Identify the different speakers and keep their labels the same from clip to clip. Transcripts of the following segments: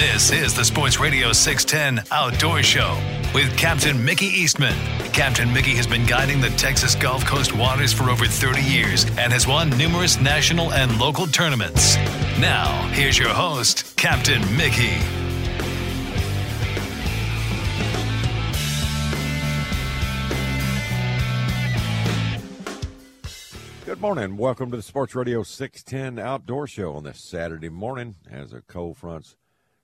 Speaker 1: This is the Sports Radio 610 Outdoor Show with Captain Mickey Eastman. Captain Mickey has been guiding the Texas Gulf Coast waters for over 30 years and has won numerous national and local tournaments. Now, here's your host, Captain Mickey.
Speaker 2: Good morning. Welcome to the Sports Radio 610 Outdoor Show on this Saturday morning as a cold front's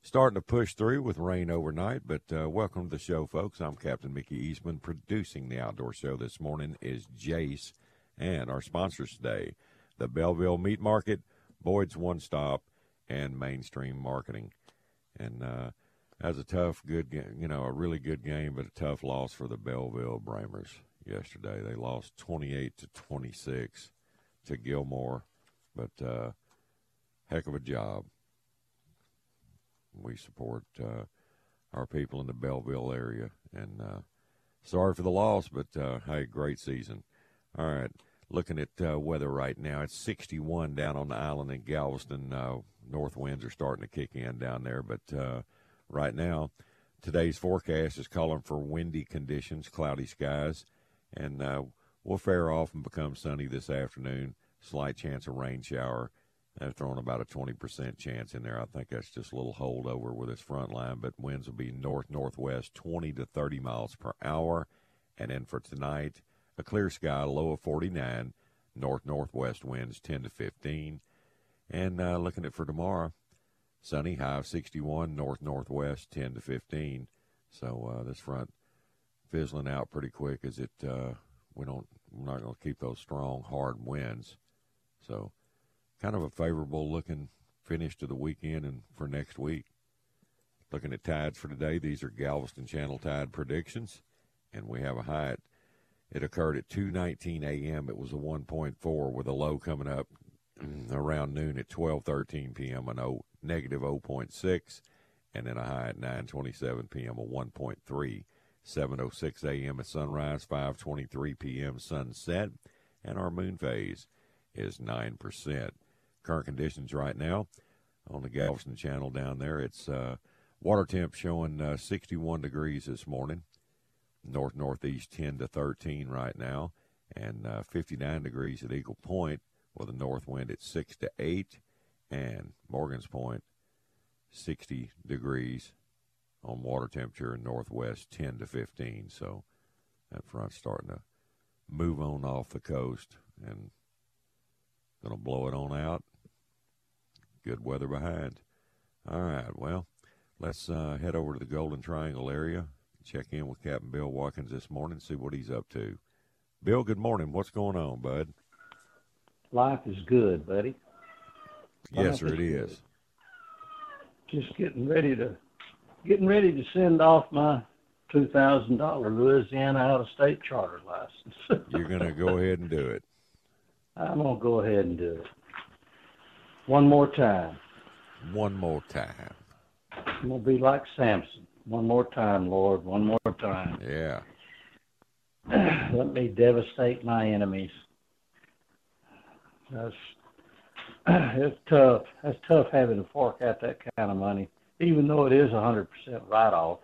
Speaker 2: starting to push through with rain overnight. But uh, welcome to the show, folks. I'm Captain Mickey Eastman. Producing the Outdoor Show this morning is Jace and our sponsors today, the Bellville Meat Market, Boyd's One Stop, and Mainstream Marketing. And uh, that was a tough, good, you know, a really good game, but a tough loss for the Bellville Brahmas yesterday. They lost 28 to 26 to Gilmer, but uh, heck of a job. We support uh, our people in the Bellville area, and uh, sorry for the loss, but uh, hey, great season. All right, looking at uh, weather right now, it's 61 down on the island in Galveston. Uh, north winds are starting to kick in down there, but right now, today's forecast is calling for windy conditions, cloudy skies, and we'll fare off and become sunny this afternoon. Slight chance of rain shower. They're throwing about a 20% chance in there. I think that's just a little holdover with this front line, but winds will be north northwest 20 to 30 miles per hour. And then for tonight, a clear sky, low of 49, north northwest winds 10 to 15. And uh, looking at for tomorrow, sunny, high of 61, north northwest 10 to 15. So uh, this front fizzling out pretty quick as it uh, we don't we're not going to keep those strong hard winds. So kind of a favorable looking finish to the weekend and for next week. Looking at tides for today, these are Galveston Channel tide predictions, and we have a high. At, it occurred at 2:19 a.m. It was a 1.4 with a low coming up around noon at 12:13 p.m. a negative 0.6, and then a high at 9:27 p.m. a 1.3. 7:06 a.m. at sunrise, 5:23 p.m. sunset, and our moon phase is 9%. Current conditions right now on the Galveston Channel down there, it's uh, water temp showing uh, 61 degrees this morning, north northeast 10 to 13 right now, and uh, 59 degrees at Eagle Point with a north wind at 6 to 8, and Morgan's Point 60 degrees on water temperature in northwest 10 to 15. So that front's starting to move on off the coast and Going to blow it on out. Good weather behind. All right, well, let's uh, head over to the Golden Triangle area, check in with Captain Bill Watkins this morning, see what he's up to. Bill, good morning. What's going on, bud?
Speaker 3: Life is good, buddy.
Speaker 2: Yes, sir, it is.
Speaker 3: Just getting ready to getting ready to send off my two thousand dollar Louisiana out of state charter license.
Speaker 2: You're going to go ahead and do it.
Speaker 3: I'm gonna go ahead and do it. One more time.
Speaker 2: One more time.
Speaker 3: I'm gonna be like Samson. One more time, Lord. One more time.
Speaker 2: Yeah.
Speaker 3: Let me devastate my enemies. That's it's tough. That's tough having to fork out that kind of money, even though it is a hundred percent write off.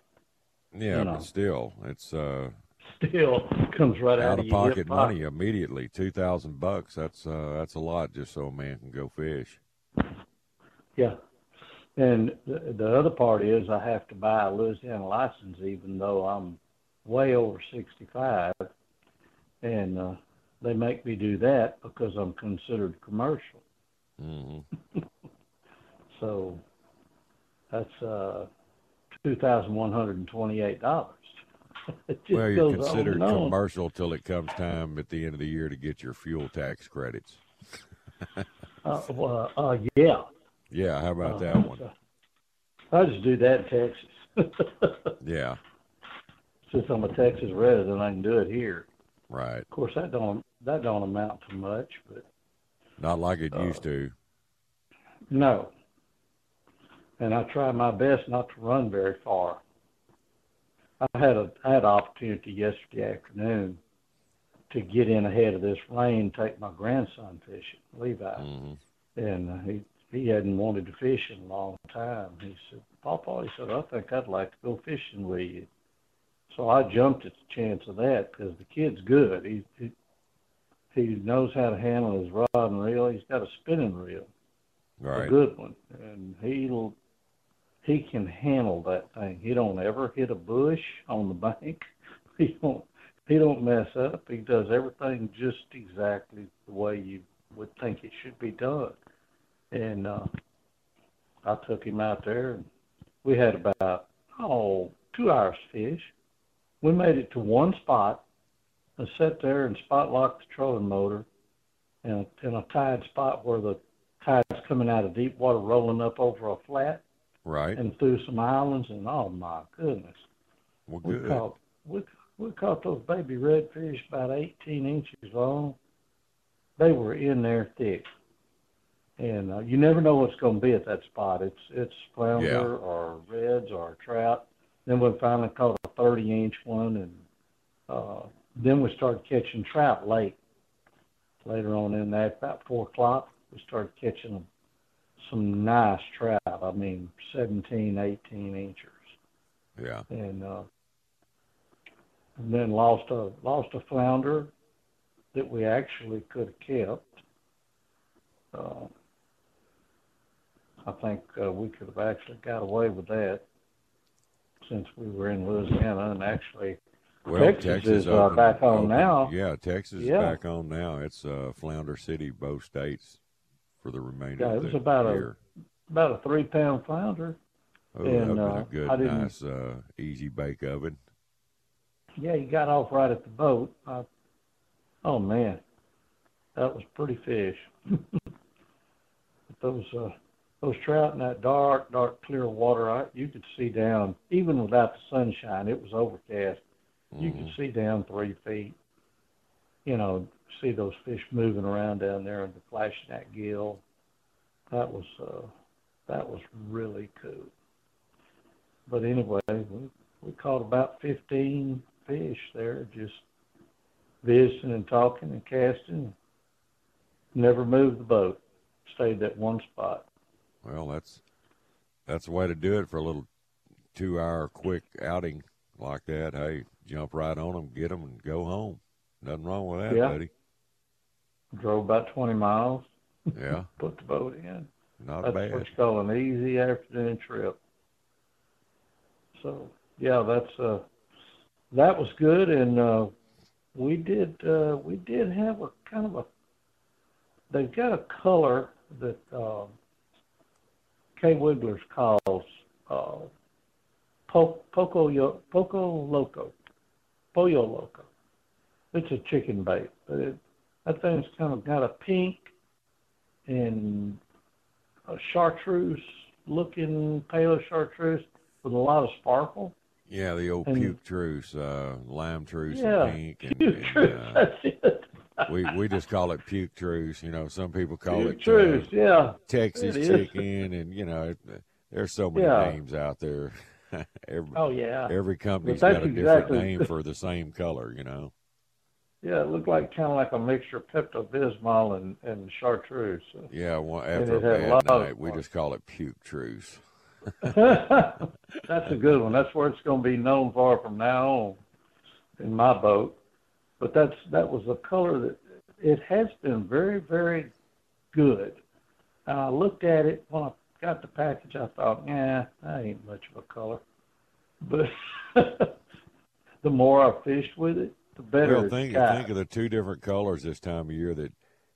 Speaker 2: Yeah,
Speaker 3: You know.
Speaker 2: but still, it's uh,
Speaker 3: Still comes right out,
Speaker 2: out of pocket money immediately. Two thousand bucks. That's uh, that's a lot just so a man can go fish.
Speaker 3: Yeah. And the, the other part is I have to buy a Louisiana license even though I'm way over 65. And uh, they make me do that because I'm considered commercial.
Speaker 2: hmm
Speaker 3: So that's uh, $2,128.
Speaker 2: Well, you're
Speaker 3: goes on
Speaker 2: considered
Speaker 3: on.
Speaker 2: commercial till it comes time at the end of the year to get your fuel tax credits.
Speaker 3: Uh, well, uh, yeah.
Speaker 2: Yeah, how about that one?
Speaker 3: so I just do that in Texas.
Speaker 2: Yeah,
Speaker 3: Since I'm a Texas resident, I can do it here.
Speaker 2: right.
Speaker 3: Of course, that don't that don't amount to much, but
Speaker 2: Not like it
Speaker 3: Uh,
Speaker 2: used to.
Speaker 3: no. And I try my best not to run very far. I had a I had an opportunity yesterday afternoon to get in ahead of this rain, take my grandson fishing, Levi,
Speaker 2: hmm
Speaker 3: and uh, he he hadn't wanted to fish in a long time. He said, "Papa," he said, "I think I'd like to go fishing with you." So I jumped at the chance of that because the kid's good. He, he he knows how to handle his rod and reel. He's got a spinning reel, a good one, and he'll he can handle that thing. He don't ever hit a bush on the bank. He don't he don't mess up. He does everything just exactly the way you would think it should be done. And uh I took him out there and we had about oh two hours fish. We made it to one spot. I sat there and spot locked the trolling motor in a, in a tide spot where the tide's coming out of deep water rolling up over a flat
Speaker 2: Right.
Speaker 3: and through some islands and oh my goodness.
Speaker 2: Well,
Speaker 3: We caught we we caught those baby redfish about eighteen inches long. They were in there thick. And uh, you never know what's going to be at that spot. It's it's flounder
Speaker 2: Yeah.
Speaker 3: or reds or trout. Then we finally caught a thirty inch one, and uh, then we started catching trout late. Later on in that, about four o'clock, we started catching some nice trout. I mean, 17, 18 inches
Speaker 2: Yeah.
Speaker 3: and uh, and then lost a lost a flounder that we actually could have kept. Uh, I think uh, we could have actually got away with that since we were in Louisiana and actually
Speaker 2: Well,
Speaker 3: Texas
Speaker 2: Texas
Speaker 3: is, uh, back on
Speaker 2: opened-
Speaker 3: now.
Speaker 2: Yeah, Texas
Speaker 3: Yeah.
Speaker 2: is back on now. It's uh, Flounder City, both states, for the remainder
Speaker 3: Yeah,
Speaker 2: of
Speaker 3: it was about a- about a three pound flounder.
Speaker 2: Oh,
Speaker 3: and,
Speaker 2: that'd been
Speaker 3: uh,
Speaker 2: a good, nice, uh, easy bake oven.
Speaker 3: Yeah, he got off right at the boat. I, oh man, that was pretty fish. those uh, those trout in that dark, dark, clear water, I, you could see down. Even without the sunshine, it was overcast. You could
Speaker 2: Mhm.
Speaker 3: see down three feet. You know, see those fish moving around down there and the flashing that gill. That was uh, that was really cool. But anyway, we, we caught about 15 fish there, just visiting and talking and casting. Never moved the boat. Stayed at one spot.
Speaker 2: Well, that's that's the way to do it for a little two-hour quick outing like that. Hey, jump right on them, get them, and go home. Nothing wrong with that,
Speaker 3: Yeah.
Speaker 2: buddy.
Speaker 3: Drove about 20 miles,
Speaker 2: Yeah,
Speaker 3: put the boat in.
Speaker 2: not
Speaker 3: That's
Speaker 2: bad.
Speaker 3: what you call an easy afternoon trip. So yeah, that's uh, that was good, and uh, we did uh, we did have a kind of a. They've got a color that um, Kwiggler's calls uh, po- poco yo- poco loco, pollo loco. It's a chicken bait, but it, that thing's kind of got a pink and a chartreuse looking pale chartreuse with a lot of sparkle.
Speaker 2: Yeah, the old
Speaker 3: And-
Speaker 2: puke truce, uh, lime truce,
Speaker 3: Yeah,
Speaker 2: and pink, and,
Speaker 3: puke
Speaker 2: and,
Speaker 3: truce.
Speaker 2: uh,
Speaker 3: That's it.
Speaker 2: We we just call it puke truce. You know, some people call
Speaker 3: Puke
Speaker 2: it
Speaker 3: truce.
Speaker 2: uh,
Speaker 3: yeah.
Speaker 2: Texas chicken, and you know, there's so many
Speaker 3: Yeah.
Speaker 2: names out there. every
Speaker 3: Oh yeah.
Speaker 2: every company's got a different
Speaker 3: exactly-
Speaker 2: name for the same color. You know.
Speaker 3: Yeah, it looked like kind of like a mixture of Pepto Bismol and and chartreuse.
Speaker 2: Yeah, well, after a bad night, we just call it puke truce.
Speaker 3: That's a good one. That's where it's going to be known for from now on in my boat. But that's that was a color that it has been very very good. And I looked at it when I got the package. I thought, yeah, that ain't much of a color. But the more I fished with it, the better
Speaker 2: Well, think think of the two different colors this time of year. That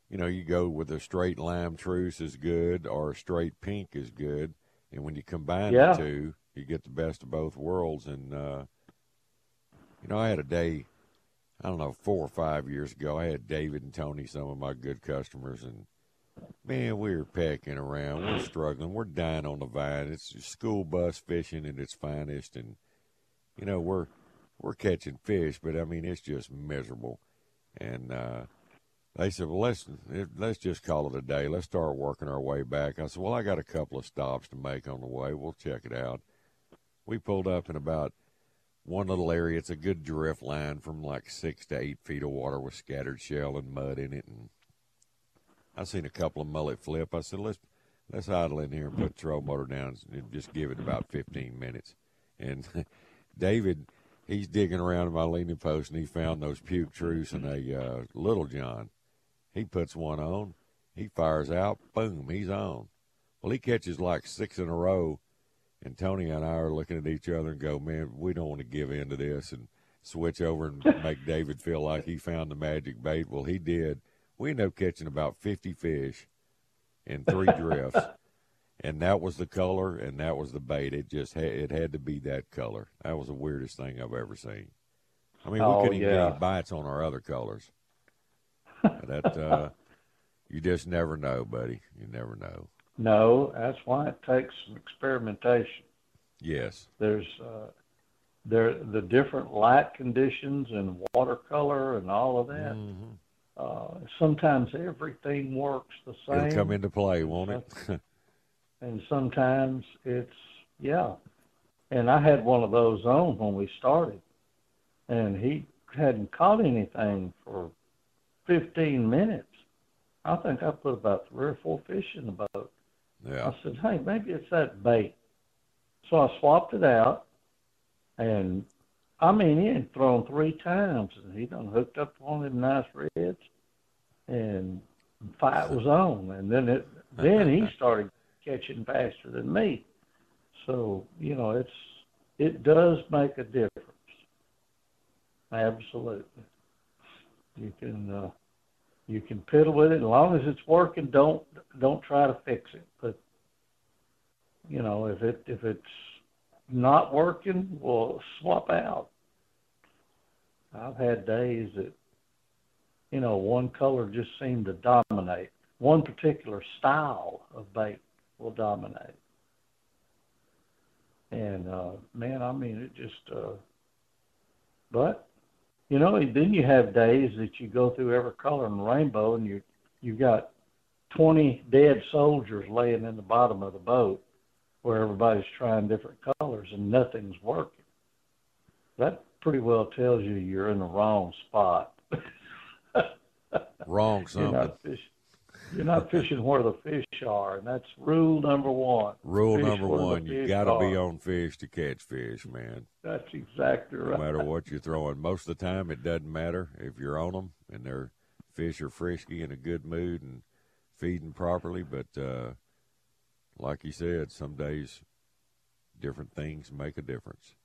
Speaker 2: you know, you go with a straight lime truce is good, or a straight pink is good, and when you combine
Speaker 3: Yeah.
Speaker 2: the two, you get the best of both worlds. And uh, you know, I had a day, I don't know, four or five years ago. I had David and Tony, some of my good customers, and man, we were pecking around. We're struggling. We're dying on the vine. It's school bus fishing at its finest, and you know, we're we're catching fish, but I mean, it's just miserable. And uh, they said, well, let's let's just call it a day. Let's start working our way back. I said, well, I got a couple of stops to make on the way. We'll check it out. We pulled up in about one little area. It's a good drift line from like six to eight feet of water with scattered shell and mud in it. And I seen a couple of mullet flip. I said, let's let's idle in here and put the troll motor down and just give it about 15 minutes. And David, he's digging around in my leaning post and he found those puke truce and a uh, little John. He puts one on, he fires out, boom, he's on. Well, he catches like six in a row, and Tony and I are looking at each other and go, man, we don't want to give in to this and switch over and make David feel like he found the magic bait. Well, he did. We ended up catching about 50 fish in three drifts. And that was the color, and that was the bait. It just had, it had to be that color. That was the weirdest thing I've ever seen. I mean,
Speaker 3: Oh,
Speaker 2: we couldn't even get any bites on our other colors. that uh, you just never know, buddy. You never know.
Speaker 3: No, that's why it takes some experimentation.
Speaker 2: Yes.
Speaker 3: There's uh, there the different light conditions and watercolor and all of that.
Speaker 2: Mhm.
Speaker 3: Uh, sometimes everything works the same,
Speaker 2: It'll come into play, won't it?
Speaker 3: and sometimes it's yeah. And I had one of those on when we started, and he hadn't caught anything for 15 minutes. I think I put about three or four fish in the boat.
Speaker 2: Yeah.
Speaker 3: I said, hey, maybe it's that bait. So I swapped it out, and I mean, he had thrown three times, and he done hooked up one of them nice reds, and fight was on. And then it, then he started catching faster than me. So you know, it's it does make a difference. Absolutely, you can uh, you can piddle with it as long as it's working. Don't don't try to fix it. But you know, if it if it's not working, well, swap out. I've had days that you know one color just seemed to dominate. One particular style of bait will dominate. And uh, man, I mean, it just. Uh, but you know, then you have days that you go through every color in the rainbow, and you you've got twenty dead soldiers laying in the bottom of the boat, where everybody's trying different colors and nothing's working. That pretty well tells you you're in the wrong spot.
Speaker 2: Wrong
Speaker 3: you're
Speaker 2: something.
Speaker 3: not fishing. You're not fishing where the fish are, and that's rule number one.
Speaker 2: Rule
Speaker 3: Fish
Speaker 2: number one: you got to be on fish to catch fish, man.
Speaker 3: That's exactly right.
Speaker 2: no matter what you're throwing. Most of the time, it doesn't matter if you're on them and their fish are frisky and in a good mood and feeding properly. But uh, like you said, some days different things make a difference.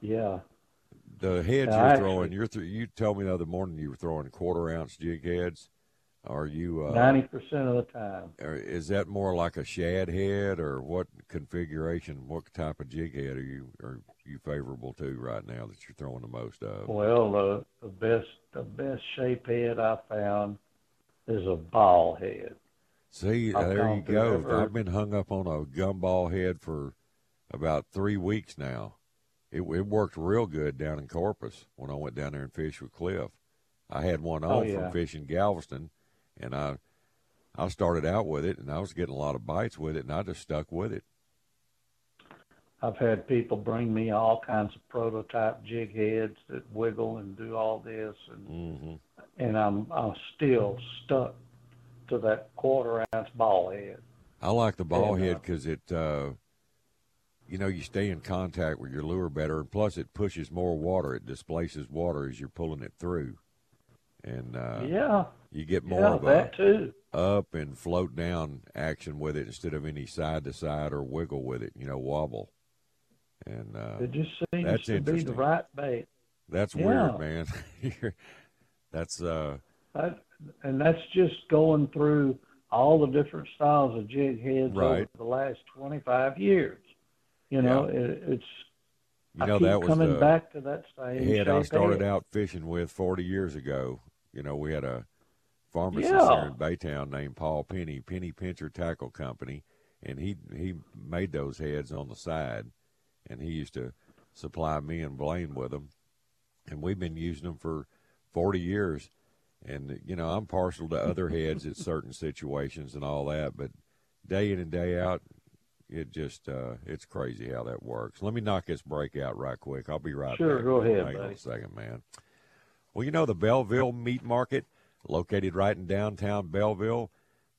Speaker 3: Yeah.
Speaker 2: The heads
Speaker 3: Yeah,
Speaker 2: you're
Speaker 3: I
Speaker 2: throwing, you're th- you told me the other morning you were throwing quarter ounce jig heads. Are you? Uh,
Speaker 3: Ninety percent of the time.
Speaker 2: is that more like a shad head, or what configuration? What type of jig head are you are you favorable to right now that you're throwing the most of?
Speaker 3: Well, the the best the best shape head I found is a ball head.
Speaker 2: See,
Speaker 3: I've
Speaker 2: there you go.
Speaker 3: every-
Speaker 2: I've been hung up on a gumball head for about three weeks now, it, it worked real good down in Corpus when I went down there and fished with Cliff. I had one on
Speaker 3: Oh, yeah.
Speaker 2: from fishing Galveston, and I I started out with it, and I was getting a lot of bites with it, and I just stuck with it.
Speaker 3: I've had people bring me all kinds of prototype jig heads that wiggle and do all this, and
Speaker 2: hmm
Speaker 3: and I'm I'm still stuck to that quarter ounce ball head.
Speaker 2: I like the ball
Speaker 3: And, uh,
Speaker 2: head because it, uh, you know, you stay in contact with your lure better, and plus it pushes more water. It displaces water as you're pulling it through, and uh,
Speaker 3: yeah,
Speaker 2: you get more
Speaker 3: yeah,
Speaker 2: of
Speaker 3: that
Speaker 2: a
Speaker 3: too.
Speaker 2: up and float down action with it instead of any side to side or wiggle with it. You know, wobble. And uh,
Speaker 3: It just seems
Speaker 2: that's
Speaker 3: to be the right bait.
Speaker 2: that's
Speaker 3: Yeah.
Speaker 2: weird, man. That's uh,
Speaker 3: That, and that's just going through all the different styles of jig heads over the last 25 years. You know, it, it's
Speaker 2: you
Speaker 3: I
Speaker 2: know
Speaker 3: keep
Speaker 2: that was
Speaker 3: coming
Speaker 2: the
Speaker 3: back to that same
Speaker 2: head I started
Speaker 3: head.
Speaker 2: out fishing with 40 years ago. You know, we had a pharmacist
Speaker 3: Yeah.
Speaker 2: here in Baytown named Paul Penny, Penny Pincher Tackle Company, and he he made those heads on the side, and he used to supply me and Blaine with them, and we've been using them for 40 years. And you know, I'm partial to other heads at certain situations and all that, but day in and day out, it just uh, it's crazy how that works. Let me knock this break out right quick. I'll be right
Speaker 3: Sure,
Speaker 2: back.
Speaker 3: Sure, go ahead,
Speaker 2: Hang on a second, man. Well, you know the Bellville Meat Market, located right in downtown Bellville.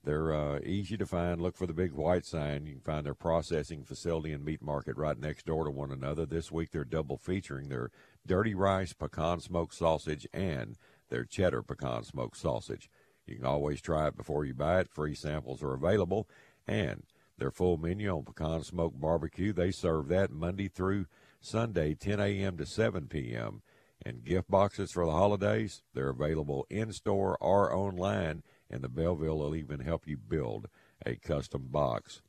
Speaker 2: They're uh, easy to find. Look for the big white sign. You can find their processing facility and meat market right next door to one another. This week they're double featuring their dirty rice pecan smoked sausage and their cheddar pecan smoked sausage. You can always try it before you buy it. Free samples are available. And their full menu on pecan smoked barbecue, they serve that Monday through Sunday, 10 a.m. to 7 p.m. And gift boxes for the holidays, they're available in store or online, and the Bellville will even help you build a custom box.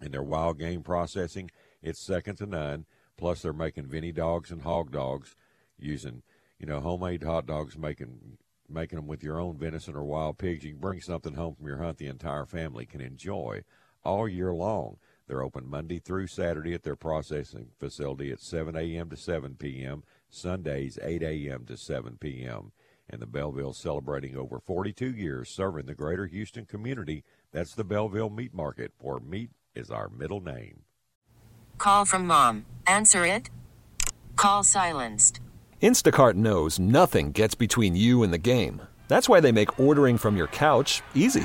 Speaker 2: And their wild game processing, it's second to none. Plus, they're making Vinny dogs and hog dogs using, you know, homemade hot dogs, making making them with your own venison or wild pigs. You can bring something home from your hunt the entire family can enjoy all year long. They're open Monday through Saturday at their processing facility at 7 a.m. to 7 p.m., Sundays 8 a.m. to 7 p.m. And the Bellville celebrating over 42 years serving the greater Houston community. That's the Bellville Meat Market, where meat is our middle name.
Speaker 4: Call from mom. Answer it. Call silenced.
Speaker 5: Instacart knows nothing gets between you and the game. That's why they make ordering from your couch easy.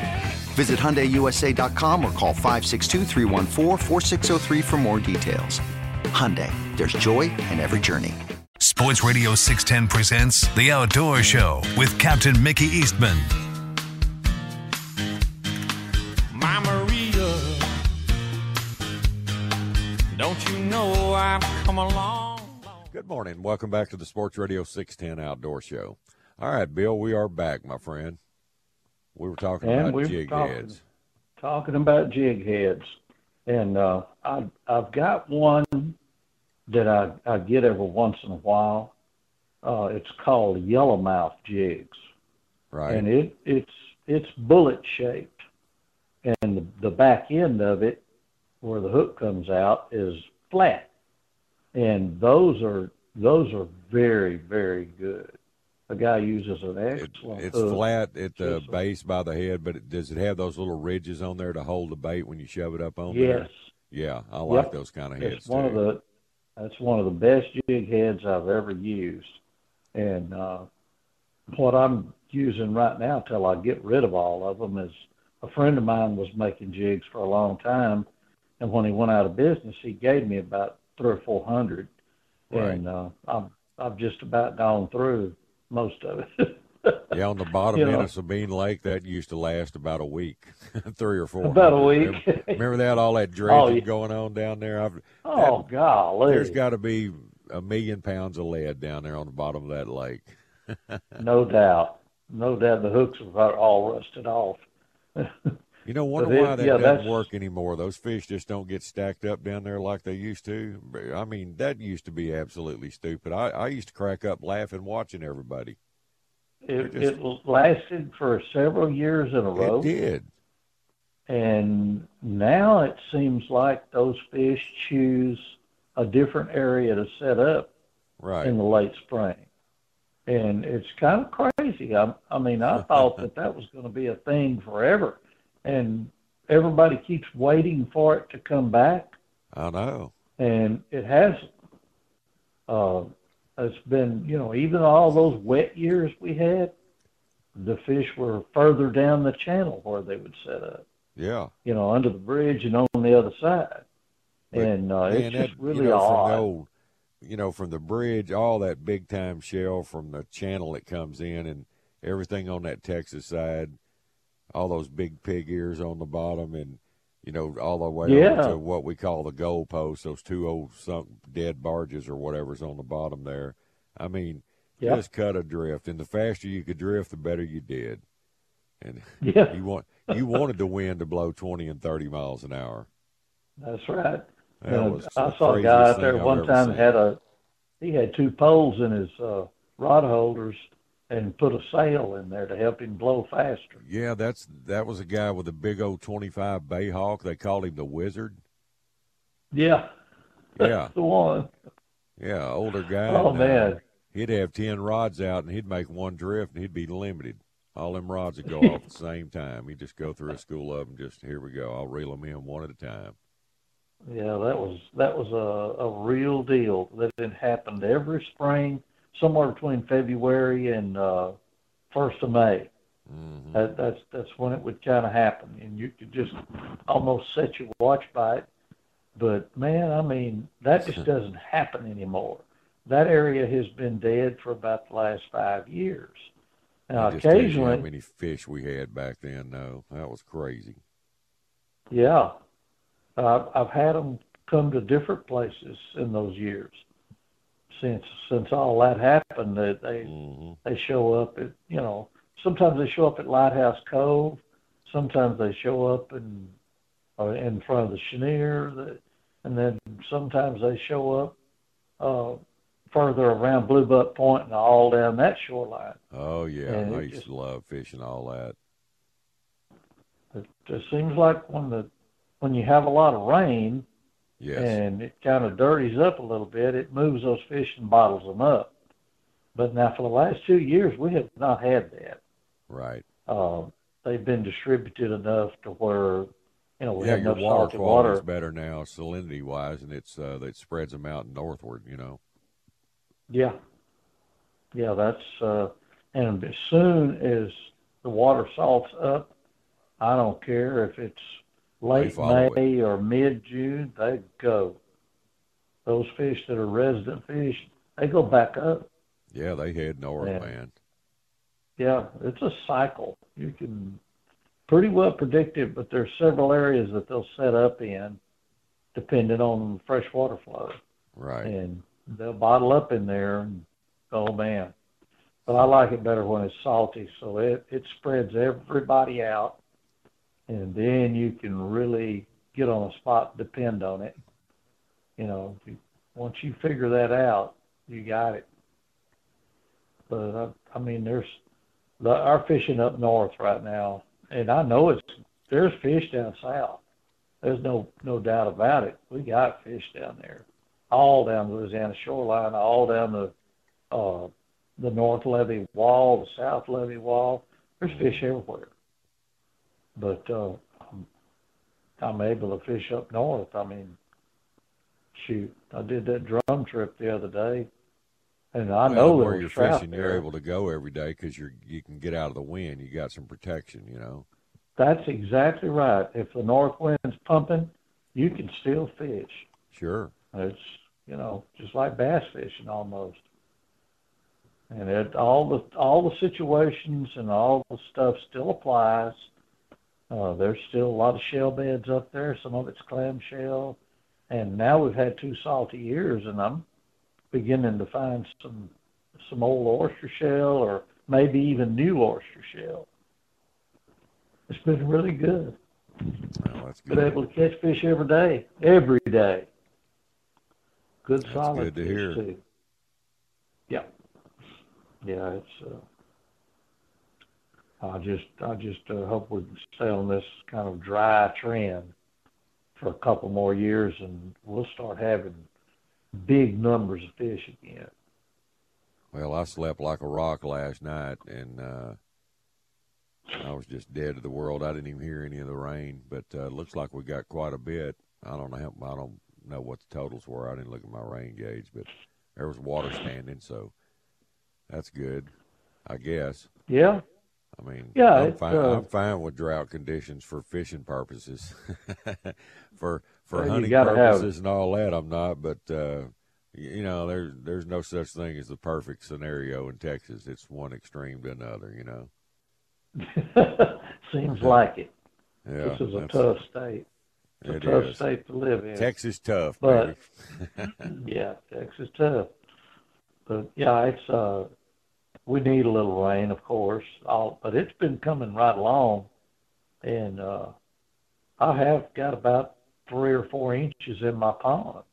Speaker 6: Visit HyundaiUSA.com or call 562-314-4603 for more details. Hyundai, there's joy in every journey.
Speaker 1: Sports Radio 610 presents The Outdoor Show with Captain Mickey Eastman.
Speaker 7: My Maria, don't you know I've come a long, long
Speaker 2: Good morning. Welcome back to the Sports Radio 610 Outdoor Show. All right, Bill, we are back, my friend. We were talking
Speaker 3: And
Speaker 2: about
Speaker 3: we
Speaker 2: jig
Speaker 3: talking-
Speaker 2: heads.
Speaker 3: talking about jig heads, and uh, I, I've got one that I, I get every once in a while. Uh, it's called yellowmouth jigs,
Speaker 2: Right.
Speaker 3: and it it's it's bullet shaped, and the, the back end of it, where the hook comes out, is flat, and those are those are very very good. A guy uses an
Speaker 2: It,
Speaker 3: excellent
Speaker 2: it's
Speaker 3: hook.
Speaker 2: flat at the base by the head, but it, does it have those little ridges on there to hold the bait when you shove it up on there?
Speaker 3: Yes.
Speaker 2: Yeah, I like
Speaker 3: Yep.
Speaker 2: those kind of heads
Speaker 3: It's one of the that's one of the best jig heads I've ever used. And uh, what I'm using right now till I get rid of all of them is a friend of mine was making jigs for a long time, and when he went out of business, he gave me about three or four hundred, and uh, I've I've just about gone through most of it.
Speaker 2: Yeah, on the bottom
Speaker 3: You
Speaker 2: end
Speaker 3: know.
Speaker 2: of Sabine Lake, that used to last about a week, three or four.
Speaker 3: About a week.
Speaker 2: Remember, remember that? All that oh, dredging
Speaker 3: yeah.
Speaker 2: going on down there. I've,
Speaker 3: oh golly!
Speaker 2: there's got to be a million pounds of lead down there on the bottom of that lake.
Speaker 3: no doubt, no doubt. The hooks are all rusted off.
Speaker 2: You know, wonder
Speaker 3: it-
Speaker 2: why that
Speaker 3: yeah,
Speaker 2: doesn't work anymore. Those fish just don't get stacked up down there like they used to. I mean, that used to be absolutely stupid. I, I used to crack up laughing watching everybody.
Speaker 3: It,
Speaker 2: just-
Speaker 3: it lasted for several years in a row.
Speaker 2: It did.
Speaker 3: And now it seems like those fish choose a different area to set up
Speaker 2: Right.
Speaker 3: in the late spring. And it's kind of crazy. I, I mean, I thought that that was going to be a thing forever. And everybody keeps waiting for it to come back,
Speaker 2: I know.
Speaker 3: and it hasn't. Uh, it's been, you know, even all those wet years we had, the fish were further down the channel where they would set up
Speaker 2: Yeah.
Speaker 3: you know, under the bridge and on the other side.
Speaker 2: But,
Speaker 3: and uh, it's just
Speaker 2: that,
Speaker 3: really
Speaker 2: you know,
Speaker 3: odd.
Speaker 2: old, you know, from the bridge, all that big time shell from the channel that comes in, and everything on that Texas side, all those big pig ears on the bottom, and you know, all the way
Speaker 3: Yeah.
Speaker 2: to what we call the goal post, those two old sunk dead barges or whatever's on the bottom there. I mean,
Speaker 3: Yep.
Speaker 2: just cut adrift, and the faster you could drift, the better you did. And
Speaker 3: Yeah.
Speaker 2: you want you wanted the wind to blow twenty and thirty miles an hour.
Speaker 3: That's right.
Speaker 2: That
Speaker 3: I saw a guy out there
Speaker 2: I've
Speaker 3: one time
Speaker 2: seen.
Speaker 3: had a he had two poles in his uh, rod holders and put a sail in there to help him blow faster.
Speaker 2: Yeah, that's that was a guy with a big old twenty five Bayhawk. They called him the Wizard.
Speaker 3: Yeah.
Speaker 2: Yeah.
Speaker 3: The one.
Speaker 2: Yeah, older guy.
Speaker 3: Oh,
Speaker 2: uh,
Speaker 3: man.
Speaker 2: he'd have ten rods out, and he'd make one drift, and he'd be limited. All them rods would go off at the same time. He'd just go through a school of them. Just here we go. I'll reel them in one at a time.
Speaker 3: Yeah, that was that was a, a real deal. That it happened every spring, somewhere between February and uh, first of May.
Speaker 2: Mm-hmm.
Speaker 3: That, that's that's when it would kind of happen, and you could just almost set your watch by it. But man, I mean, that just doesn't happen anymore. That area has been dead for about the last five years. Now,
Speaker 2: just
Speaker 3: occasionally,
Speaker 2: how many fish we had back then. No, that was crazy.
Speaker 3: Yeah, uh, I've had them come to different places in those years. Since since all that happened, that they
Speaker 2: Mm-hmm.
Speaker 3: they show up at you know sometimes they show up at Lighthouse Cove, sometimes they show up in uh, in front of the Chenier, the, and then sometimes they show up uh, further around Blue Buck Point and all down that shoreline.
Speaker 2: Oh yeah,
Speaker 3: And
Speaker 2: I used
Speaker 3: just-
Speaker 2: to love fishing all that.
Speaker 3: It just seems like when the when you have a lot of rain,
Speaker 2: Yes.
Speaker 3: and it kind of dirties up a little bit, it moves those fish and bottles them up. But now for the last two years, we have not had that.
Speaker 2: Right.
Speaker 3: Uh, they've been distributed enough to where, you know, we
Speaker 2: yeah,
Speaker 3: have
Speaker 2: your water quality is better now, salinity wise, and it's uh, that spreads them out northward. You know.
Speaker 3: Yeah, yeah, that's uh, and as soon as the water salts up, I don't care if it's late May or mid June, they go. Those fish that are resident fish, they go back up.
Speaker 2: Yeah, they head north,
Speaker 3: Yeah.
Speaker 2: man.
Speaker 3: Yeah, it's a cycle. You can pretty well predict it, but there's several areas that they'll set up in, depending on freshwater flow,
Speaker 2: Right.
Speaker 3: and they'll bottle up in there. And oh man, but I like it better when it's salty, so it it spreads everybody out, and then you can really get on a spot, depend on it. You know, you, once you figure that out, you got it. But I, I mean, there's the, our fishing up north right now, and I know it's there's fish down south. There's no no doubt about it. We got fish down there, all down the Louisiana shoreline, all down the uh, the North Levee Wall, the South Levee Wall. There's fish everywhere. But uh, I'm able to fish up north. I mean, shoot, I did that drum trip the other day, and I
Speaker 2: well,
Speaker 3: know
Speaker 2: where you're fishing,
Speaker 3: there.
Speaker 2: you're able to go every day because you're you can get out of the wind. You got some protection, you know.
Speaker 3: That's exactly right. If the north wind's pumping, you can still fish.
Speaker 2: Sure.
Speaker 3: It's you know just like bass fishing almost. And it all the all the situations and all the stuff still applies. Uh, there's still a lot of shell beds up there. Some of it's clamshell, and now we've had two salty years, and I'm beginning to find some some old oyster shell or maybe even new oyster shell. It's been really good.
Speaker 2: Well, that's
Speaker 3: Been able to catch fish every day, every day. Good
Speaker 2: That's
Speaker 3: solid
Speaker 2: good to
Speaker 3: fish
Speaker 2: hear.
Speaker 3: too. Yeah, yeah. It's. Uh, I just, I just uh, hope we can stay on this kind of dry trend for a couple more years, and we'll start having big numbers of fish again.
Speaker 2: Well, I slept like a rock last night, and uh, I was just dead to the world. I didn't even hear any of the rain, but uh, it looks like we got quite a bit. I don't know. How, I don't know what the totals were. I didn't look at my rain gauge, but there was water standing, so that's good, I guess.
Speaker 3: Yeah,
Speaker 2: I mean,
Speaker 3: Yeah,
Speaker 2: I'm fine.
Speaker 3: uh,
Speaker 2: I'm fine with drought conditions for fishing purposes. for for hunting purposes and all that, I'm not. But uh, you know, there's there's no such thing as the perfect scenario in Texas. It's one extreme to another. You know.
Speaker 3: seems like it.
Speaker 2: Yeah,
Speaker 3: this is a tough state. It's a tough
Speaker 2: is.
Speaker 3: state to live in.
Speaker 2: Texas tough,
Speaker 3: But-
Speaker 2: baby.
Speaker 3: yeah, Texas tough. But yeah, it's uh we need a little rain of course. All but it's been coming right along and uh I have got about three or four inches in my pond,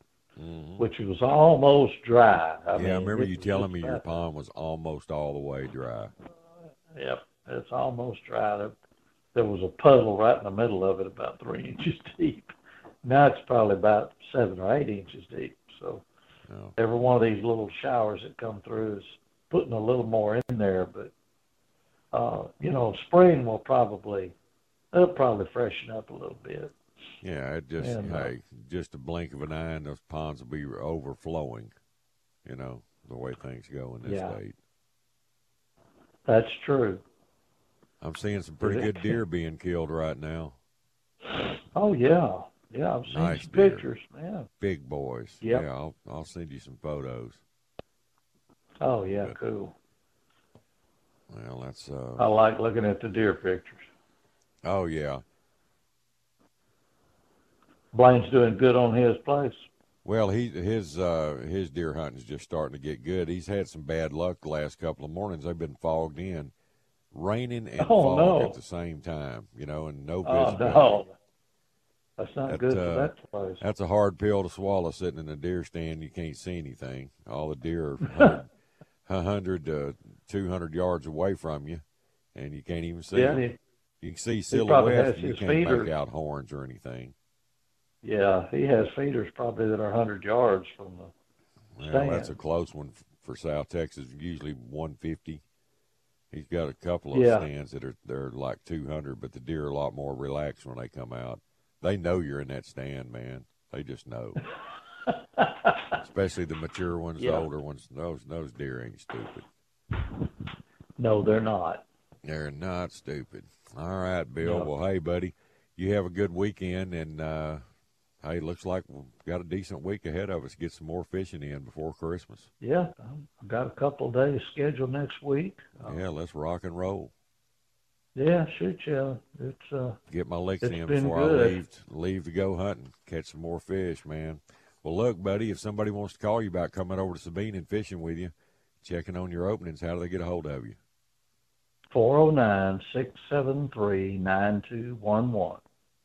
Speaker 2: Mhm.
Speaker 3: which was almost dry. I
Speaker 2: yeah,
Speaker 3: mean,
Speaker 2: I remember you telling me your pond was almost all the way dry.
Speaker 3: Yep, it's almost dry. There, there was a puddle right in the middle of it, about three inches deep. Now it's probably about seven or eight inches deep. So
Speaker 2: Oh.
Speaker 3: every one of these little showers that come through is putting a little more in there. But uh, you know, spring will probably it'll probably freshen up a little bit.
Speaker 2: Yeah, it just
Speaker 3: And, uh,
Speaker 2: hey, just a blink of an eye, and those ponds will be overflowing. You know the way things go in this
Speaker 3: Yeah.
Speaker 2: state.
Speaker 3: That's true.
Speaker 2: I'm seeing some pretty good deer being killed right now.
Speaker 3: Oh yeah, yeah. I've seen
Speaker 2: Nice
Speaker 3: pictures. Yeah.
Speaker 2: Big boys.
Speaker 3: Yep.
Speaker 2: Yeah, I'll I'll send you some photos.
Speaker 3: Oh yeah,
Speaker 2: Good.
Speaker 3: cool.
Speaker 2: Well, that's uh.
Speaker 3: I like looking at the deer pictures.
Speaker 2: Oh yeah.
Speaker 3: Blaine's doing good on his place.
Speaker 2: Well, he his uh his deer hunting's just starting to get good. He's had some bad luck the last couple of mornings. They've been fogged in, raining and
Speaker 3: Oh,
Speaker 2: fog
Speaker 3: no.
Speaker 2: at the same time. You know, and no
Speaker 3: Oh no, that's not
Speaker 2: That,
Speaker 3: good
Speaker 2: uh,
Speaker 3: for that place.
Speaker 2: That's a hard pill to swallow sitting in a deer stand. You can't see anything. All the deer are 100, 100 to 200 yards away from you, and you can't even see
Speaker 3: Yeah, he-
Speaker 2: You can see silhouettes, you can't
Speaker 3: feeder.
Speaker 2: make out horns or anything.
Speaker 3: Yeah, he has feeders probably that are hundred yards from the
Speaker 2: Well,
Speaker 3: stand.
Speaker 2: that's a close one for South Texas. Usually 150. He's got a couple of
Speaker 3: Yeah.
Speaker 2: stands that are they're like 200, but the deer are a lot more relaxed when they come out. They know you're in that stand, man. They just know. Especially the mature ones,
Speaker 3: Yeah.
Speaker 2: the older ones. Those those deer ain't stupid.
Speaker 3: No, they're not.
Speaker 2: They're not stupid. All right, Bill.
Speaker 3: No.
Speaker 2: Well, hey, buddy, you have a good weekend, and uh, hey, looks like we've got a decent week ahead of us. Get some more fishing in before Christmas.
Speaker 3: Yeah, I've got a couple of days scheduled next week. Uh,
Speaker 2: Yeah, let's rock and roll.
Speaker 3: yeah, shoot, yeah. It's uh,
Speaker 2: Get my licks in before I leave leave to go hunting, catch some more fish, man. Well, look, buddy, if somebody wants to call you about coming over to Sabine and fishing with you, checking on your openings, how do they get a hold of you?
Speaker 3: four zero nine six seven three nine two one one.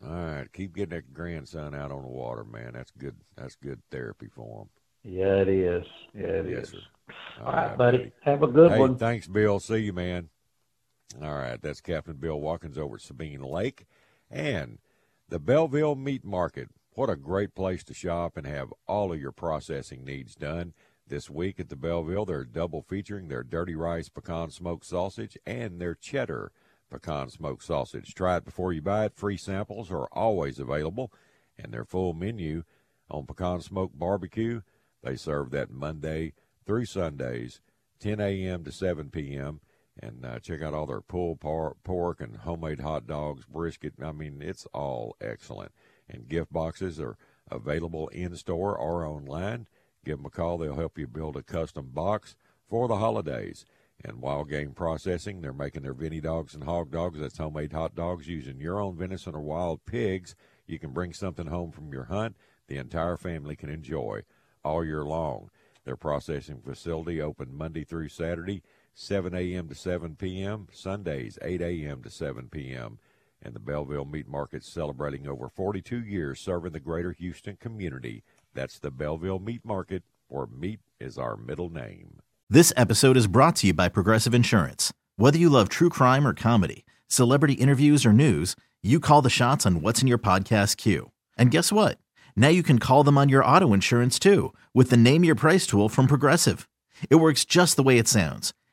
Speaker 2: All right, keep getting that grandson out on the water, man. That's good. That's good therapy for him.
Speaker 3: Yeah, it is. Yeah, it is.
Speaker 2: Yes, sir.
Speaker 3: All right, buddy. Have a good
Speaker 2: hey,
Speaker 3: one.
Speaker 2: thanks, Bill. See you, man. All right, that's Captain Bill Watkins over at Sabine Lake and the Bellville Meat Market. What a great place to shop and have all of your processing needs done. This week at the Bellville, they're double featuring their dirty rice pecan smoked sausage and their cheddar pecan smoked sausage. Try it before you buy it. Free samples are always available, and their full menu on pecan smoked barbecue. They serve that Monday through Sundays, 10 a.m. to 7 p.m. And uh, check out all their pulled por- pork and homemade hot dogs, brisket. I mean, it's all excellent. And gift boxes are available in store or online. Give them a call. They'll help you build a custom box for the holidays. And Wild Game Processing, they're making their Vinny dogs and hog dogs. That's homemade hot dogs using your own venison or wild pigs. You can bring something home from your hunt. The entire family can enjoy all year long. Their processing facility open Monday through Saturday, 7 a.m. to 7 p.m., Sundays, 8 a.m. to 7 p.m. And the Bellville Meat Market celebrating over 42 years serving the greater Houston community. That's the Bellville Meat Market, where meat is our middle name.
Speaker 8: This episode is brought to you by Progressive Insurance. Whether you love true crime or comedy, celebrity interviews or news, you call the shots on what's in your podcast queue. And guess what? Now you can call them on your auto insurance too with the Name Your Price tool from Progressive. It works just the way it sounds.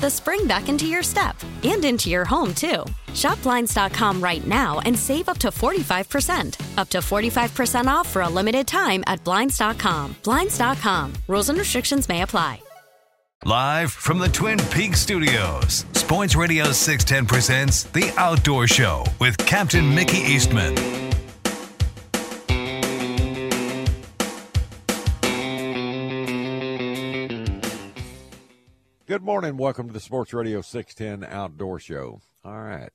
Speaker 9: the spring back into your step and into your home, too. Shop Blinds.com right now and save up to 45%. Up to 45% off for a limited time at Blinds.com. Blinds.com. Rules and restrictions may apply.
Speaker 1: Live from the Twin Peaks studios, Sports Radio 610 presents The Outdoor Show with Captain Mickey Eastman.
Speaker 2: Good morning. Welcome to the Sports Radio 610 Outdoor Show. All right.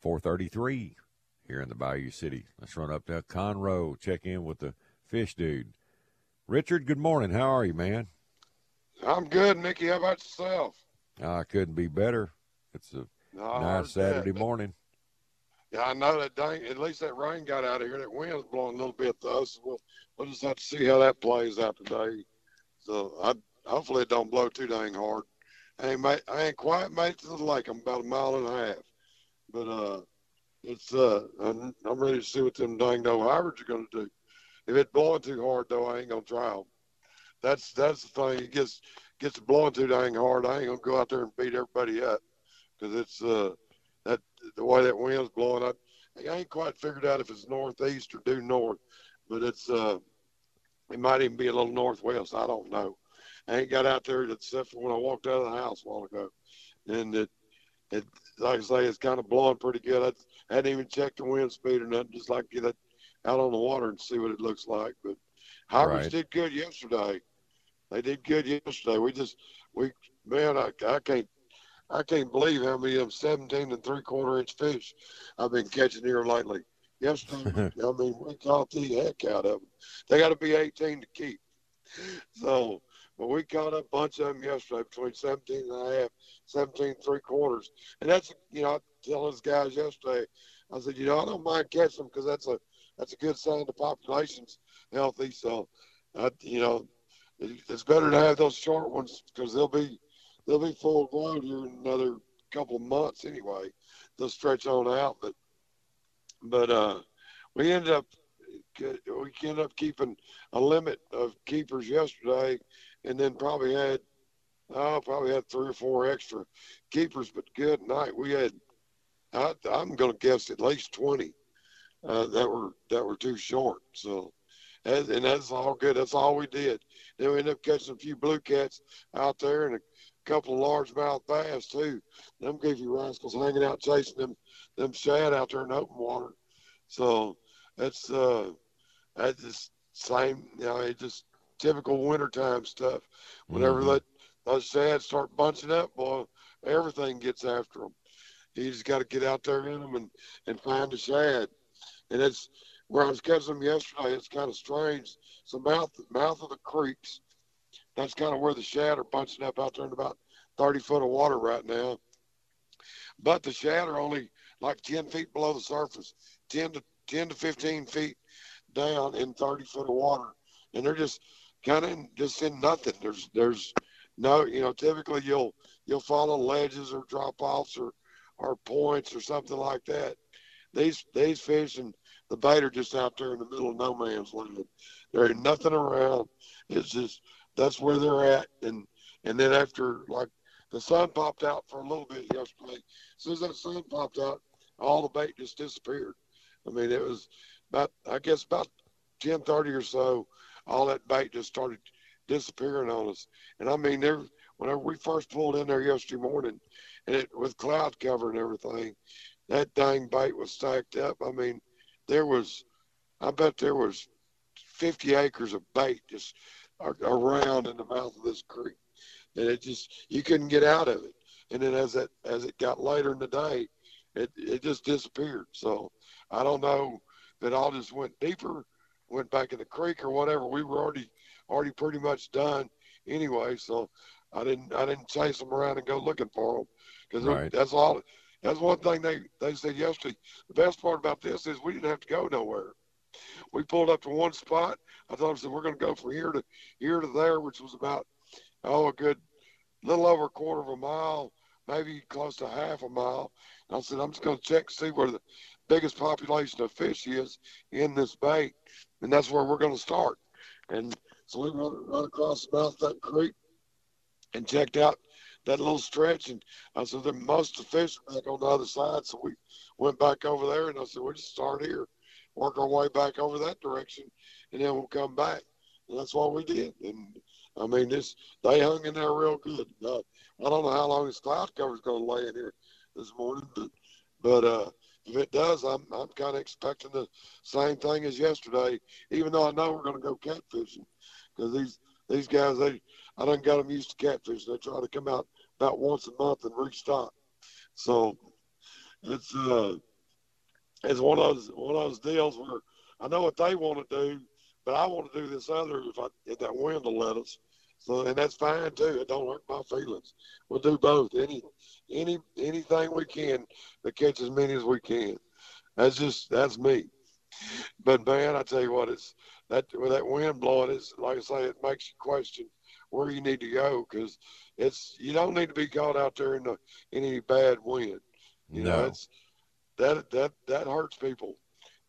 Speaker 2: 433 here in the Bayou City. Let's run up to Conroe, check in with the fish dude. Richard, good morning. How are you, man?
Speaker 10: I'm good, Mickey. How about yourself?
Speaker 2: I couldn't be better. It's a
Speaker 10: No,
Speaker 2: nice Saturday
Speaker 10: that-
Speaker 2: morning.
Speaker 10: Yeah, I know that dang. At least that rain got out of here. That wind's blowing a little bit though. So we'll, we'll just have to see how that plays out today. So I hopefully it don't blow too dang hard. I ain't made, I ain't quite made it to the lake. I'm about a mile and a half, but uh, it's uh, I'm, ready to see what them dang no hybrids are gonna do. If it's blowing too hard though, I ain't gonna try 'em. That's that's the thing. It gets gets blowing too dang hard. I ain't gonna go out there and beat everybody up because it's uh that the way that wind's blowing. I, I ain't quite figured out if it's northeast or due north, but it's uh it might even be a little northwest. I don't know. I ain't got out there except for when I walked out of the house a while ago, and it it like I say it's kind of blowing pretty good. I, hadn't even checked the wind speed or nothing. Just like get it out on the water and see what it looks like. But hybrids
Speaker 2: Right.
Speaker 10: did good yesterday. They did good yesterday. We just we man, I, I can't I can't believe how many of them 17 and three quarter inch fish I've been catching here lately. Yesterday, I mean, we caught the heck out of them. They got to be 18 to keep. So, but we caught a bunch of them yesterday between 17 and a half, 17 three quarters. And that's, you know, I tell those guys yesterday, I said, you know, I don't mind catching them because that's a that's a good sign the population's healthy. So, I, you know, it, it's better to have those short ones because they'll be they'll be full grown here in another couple of months anyway. They'll stretch on out, but but uh, we ended up we ended up keeping a limit of keepers yesterday, and then probably had oh probably had three or four extra keepers. But good night, we had I, I'm going to guess at least twenty uh, that were that were too short. So. And, and that's all good. That's all we did. Then we ended up catching a few blue cats out there and a couple of largemouth bass too. Them goofy rascals hanging out chasing them them shad out there in open water. So that's uh that's just same you know, it's just typical wintertime stuff. Whenever
Speaker 2: Mhm.
Speaker 10: that those shads start bunching up, boy, everything gets after them. You just got to get out there in them and, and find a shad. And it's where I was catching them yesterday. It's kind of strange. It's the mouth mouth of the creeks. That's kind of where the shad are bunching up out there in about 30 foot of water right now. But the shad are only like 10 feet below the surface, 10 to 10 to 15 feet down in 30 foot of water, and they're just kind of just in nothing. There's there's no you know typically you'll you'll follow ledges or drop offs or or points or something like that. These these fish and the bait are just out there in the middle of no man's land. There ain't nothing around. It's just that's where they're at. And and then after like the sun popped out for a little bit yesterday. As soon as that sun popped out, all the bait just disappeared. I mean, it was about I guess about ten thirty or so. All that bait just started disappearing on us. And I mean, there whenever we first pulled in there yesterday morning, and it with cloud cover and everything, that dang bait was stacked up. I mean, there was, I bet there was 50 acres of bait just around in the mouth of this creek, and it just you couldn't get out of it. And then as it as it got later in the day, it it just disappeared. So I don't know it all just went deeper, went back in the creek or whatever. We were already already pretty much done anyway. So I didn't I didn't chase them around and go looking for them because
Speaker 2: Right.
Speaker 10: that's all. That's one thing they they said yesterday. The best part about this is we didn't have to go nowhere. We pulled up to one spot. I told them said we're going to go from here to here to there, which was about oh a good little over a quarter of a mile, maybe close to half a mile. And I said I'm just going to check see where the biggest population of fish is in this bay, and that's where we're going to start. And so we run, run across the mouth of that creek and checked out that little stretch. And I said, then most of the fish back on the other side. So we went back over there and I said, we'll just start here, work our way back over that direction, and then we'll come back. And that's what we did. And I mean, this they hung in there real good. Uh, I don't know how long this cloud cover is going to lay in here this morning, but but uh, if it does, I'm I'm kind of expecting the same thing as yesterday. Even though I know we're going to go catfishing, because these these guys they I done got them used to catfishing. They try to come out about once a month and restock. So it's uh it's one of those one of those deals where I know what they want to do, but I want to do this other if I if that wind will let us. So and that's fine too. It don't hurt my feelings. We'll do both. Any any anything we can to catch as many as we can. That's just that's me. But man, I tell you what, it's that with that wind blowing, it's like I say, it makes you question where you need to go because it's you don't need to be caught out there in the in any bad wind. You know,
Speaker 2: No.
Speaker 10: it's that that that hurts people,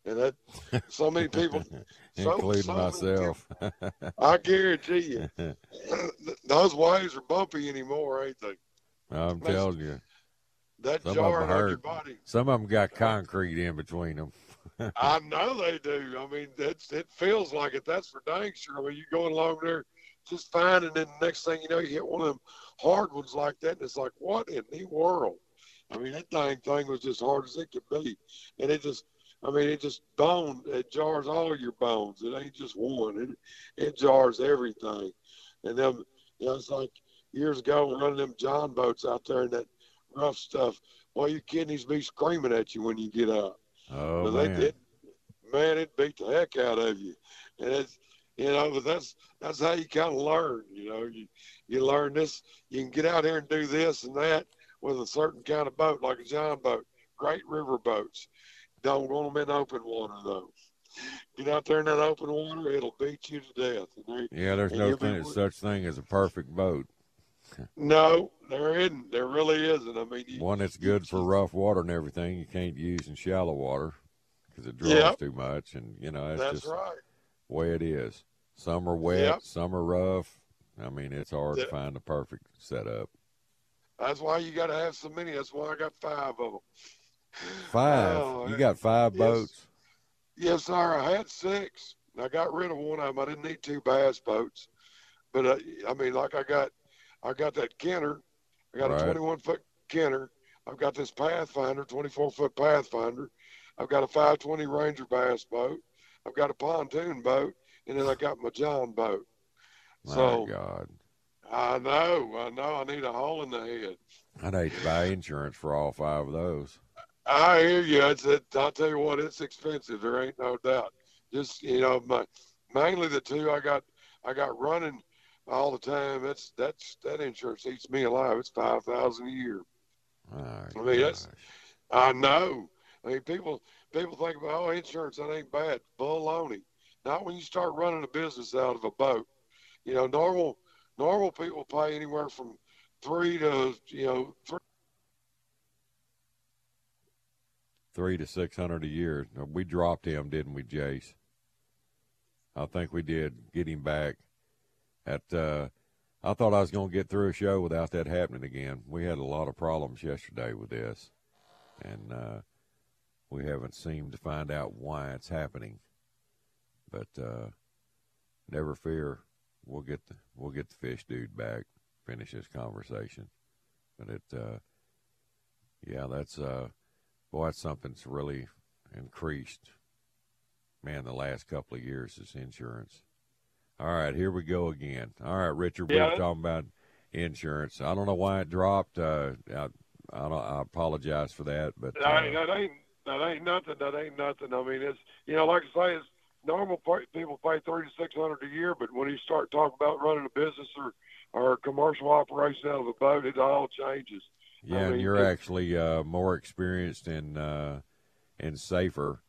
Speaker 10: and that so many people, so,
Speaker 2: including
Speaker 10: so
Speaker 2: myself.
Speaker 10: I guarantee you, those waves are bumpy anymore, ain't they?
Speaker 2: I'm telling you,
Speaker 10: That
Speaker 2: some of them
Speaker 10: your
Speaker 2: hurt.
Speaker 10: body.
Speaker 2: Some of them got concrete in between them.
Speaker 10: I know they do. I mean, it's, it feels like it. That's for dang sure. I mean, you're going along there just fine, and then the next thing you know, you hit one of them hard ones like that, and it's like, what in the world? I mean, that dang thing was as hard as it could be, and it just, I mean, it just bone. It jars all your bones. It ain't just one. It it jars everything, and them, you know, it's like years ago running them John boats out there and that rough stuff. Well, your kidneys be screaming at you when you get out.
Speaker 2: Oh
Speaker 10: But they
Speaker 2: man,
Speaker 10: man, it beat the heck out of you, and it's you know, but that's that's how you kind of learn. You know, you you learn this. You can get out here and do this and that with a certain kind of boat, like a John boat, great river boats. Don't want them in open water though. Get out there in that open water, it'll beat you to death. There,
Speaker 2: Yeah, there's no thing, such thing as a perfect boat.
Speaker 10: No, there isn't. There really isn't. I mean, you,
Speaker 2: One that's good for rough water and everything. You can't use in shallow water because it draws
Speaker 10: Yep.
Speaker 2: too much, and you know that's,
Speaker 10: that's
Speaker 2: just
Speaker 10: right.
Speaker 2: the way it is. Some are wet,
Speaker 10: Yep.
Speaker 2: some are rough. I mean, it's hard
Speaker 10: Yeah.
Speaker 2: to find the perfect setup.
Speaker 10: That's why you got to have so many. That's why I got five of them.
Speaker 2: Five.
Speaker 10: Oh,
Speaker 2: you got five
Speaker 10: yes.
Speaker 2: boats.
Speaker 10: Yes, sir. I had six. I got rid of one of them. I didn't need two bass boats, but uh, I mean, like I got, I got that Kenner. I got
Speaker 2: Right.
Speaker 10: a 21 foot Kenner. I've got this Pathfinder, 24 foot Pathfinder. I've got a 520 Ranger bass boat. I've got a pontoon boat, and then I got my John boat.
Speaker 2: My
Speaker 10: So
Speaker 2: God,
Speaker 10: I know, I know, I need a hole in the head.
Speaker 2: I'd hate to buy insurance for all five of those.
Speaker 10: I hear you. It's it, I'll tell you what, it's expensive. There ain't no doubt. Just you know, my mainly the two I got I got running all the time. That's that's that insurance eats me alive. It's five thousand a year.
Speaker 2: My
Speaker 10: I mean, that's. I know. I mean, people people think about oh, insurance that ain't bad. Baloney. Not when you start running a business out of a boat. You know, normal normal people pay anywhere from three to you know three.
Speaker 2: Three to six hundred a year. We dropped him, didn't we, Jace? I think we did get him back. At uh, I thought I was going to get through a show without that happening again. We had a lot of problems yesterday with this, and uh, we haven't seemed to find out why it's happening. But uh, never fear, we'll get the we'll get the fish dude back. Finish this conversation, but it, uh, yeah, that's uh, boy, that's something that's really increased. Man, the last couple of years is insurance. All right, here we go again. All right, Richard, we
Speaker 10: Yeah.
Speaker 2: we're talking about insurance. I don't know why it dropped. Uh, I, I, don't, I apologize for that, but
Speaker 10: That
Speaker 2: uh,
Speaker 10: ain't, that ain't that ain't nothing. That ain't nothing. I mean, it's you know, like I say, it's normal people pay, people pay thirty six hundred a year, but when you start talking about running a business or or a commercial operation out of a boat, it all changes.
Speaker 2: Yeah,
Speaker 10: I
Speaker 2: and you're actually uh, more experienced and uh, and safer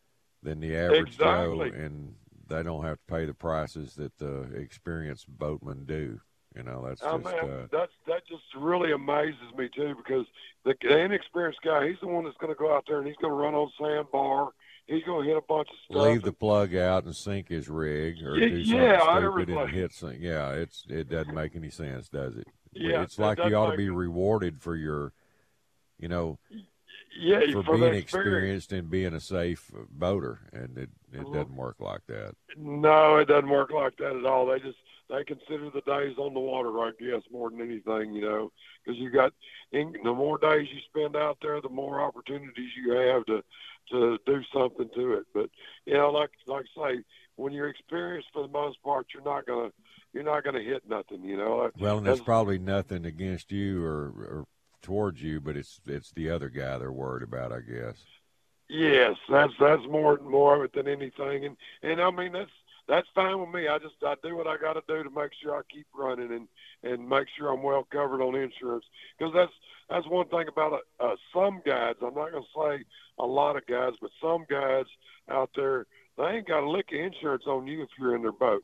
Speaker 2: than the average Joe, and they don't have to pay the prices that the experienced boatmen do. You know, that's
Speaker 10: I
Speaker 2: just
Speaker 10: mean,
Speaker 2: uh,
Speaker 10: that's that just really amazes me too because the, the inexperienced guy, he's the one that's going to go out there and he's going to run on sandbar. He's going to hit a bunch of stuff.
Speaker 2: leave the plug out and sink his rig or
Speaker 10: Yeah,
Speaker 2: do something
Speaker 10: yeah,
Speaker 2: stupid and hit some. Yeah, it's it doesn't make any sense, does it?
Speaker 10: Yeah,
Speaker 2: it's
Speaker 10: it
Speaker 2: like you ought to be rewarded for your, you know,
Speaker 10: yeah,
Speaker 2: for,
Speaker 10: for
Speaker 2: being experienced and being a safe boater, and it it
Speaker 10: Mhm.
Speaker 2: doesn't work like that.
Speaker 10: No, it doesn't work like that at all. They just they consider the days on the water, I guess, more than anything, you know, because you got in, the more days you spend out there, the more opportunities you have to to do something to it. But you know, like like I say, when you're experienced, for the most part, you're not gonna you're not gonna hit nothing, you know.
Speaker 2: Well, and
Speaker 10: That's-
Speaker 2: probably nothing against you or, or towards you, but it's it's the other guy they're worried about, I guess.
Speaker 10: Yes, that's that's more more of it than anything, and and I mean that's that's fine with me. I just I do what I got to do to make sure I keep running and and make sure I'm well covered on insurance because that's that's one thing about uh, uh, some guys. I'm not going to say a lot of guys, but some guys out there they ain't got a lick of insurance on you if you're in their boat.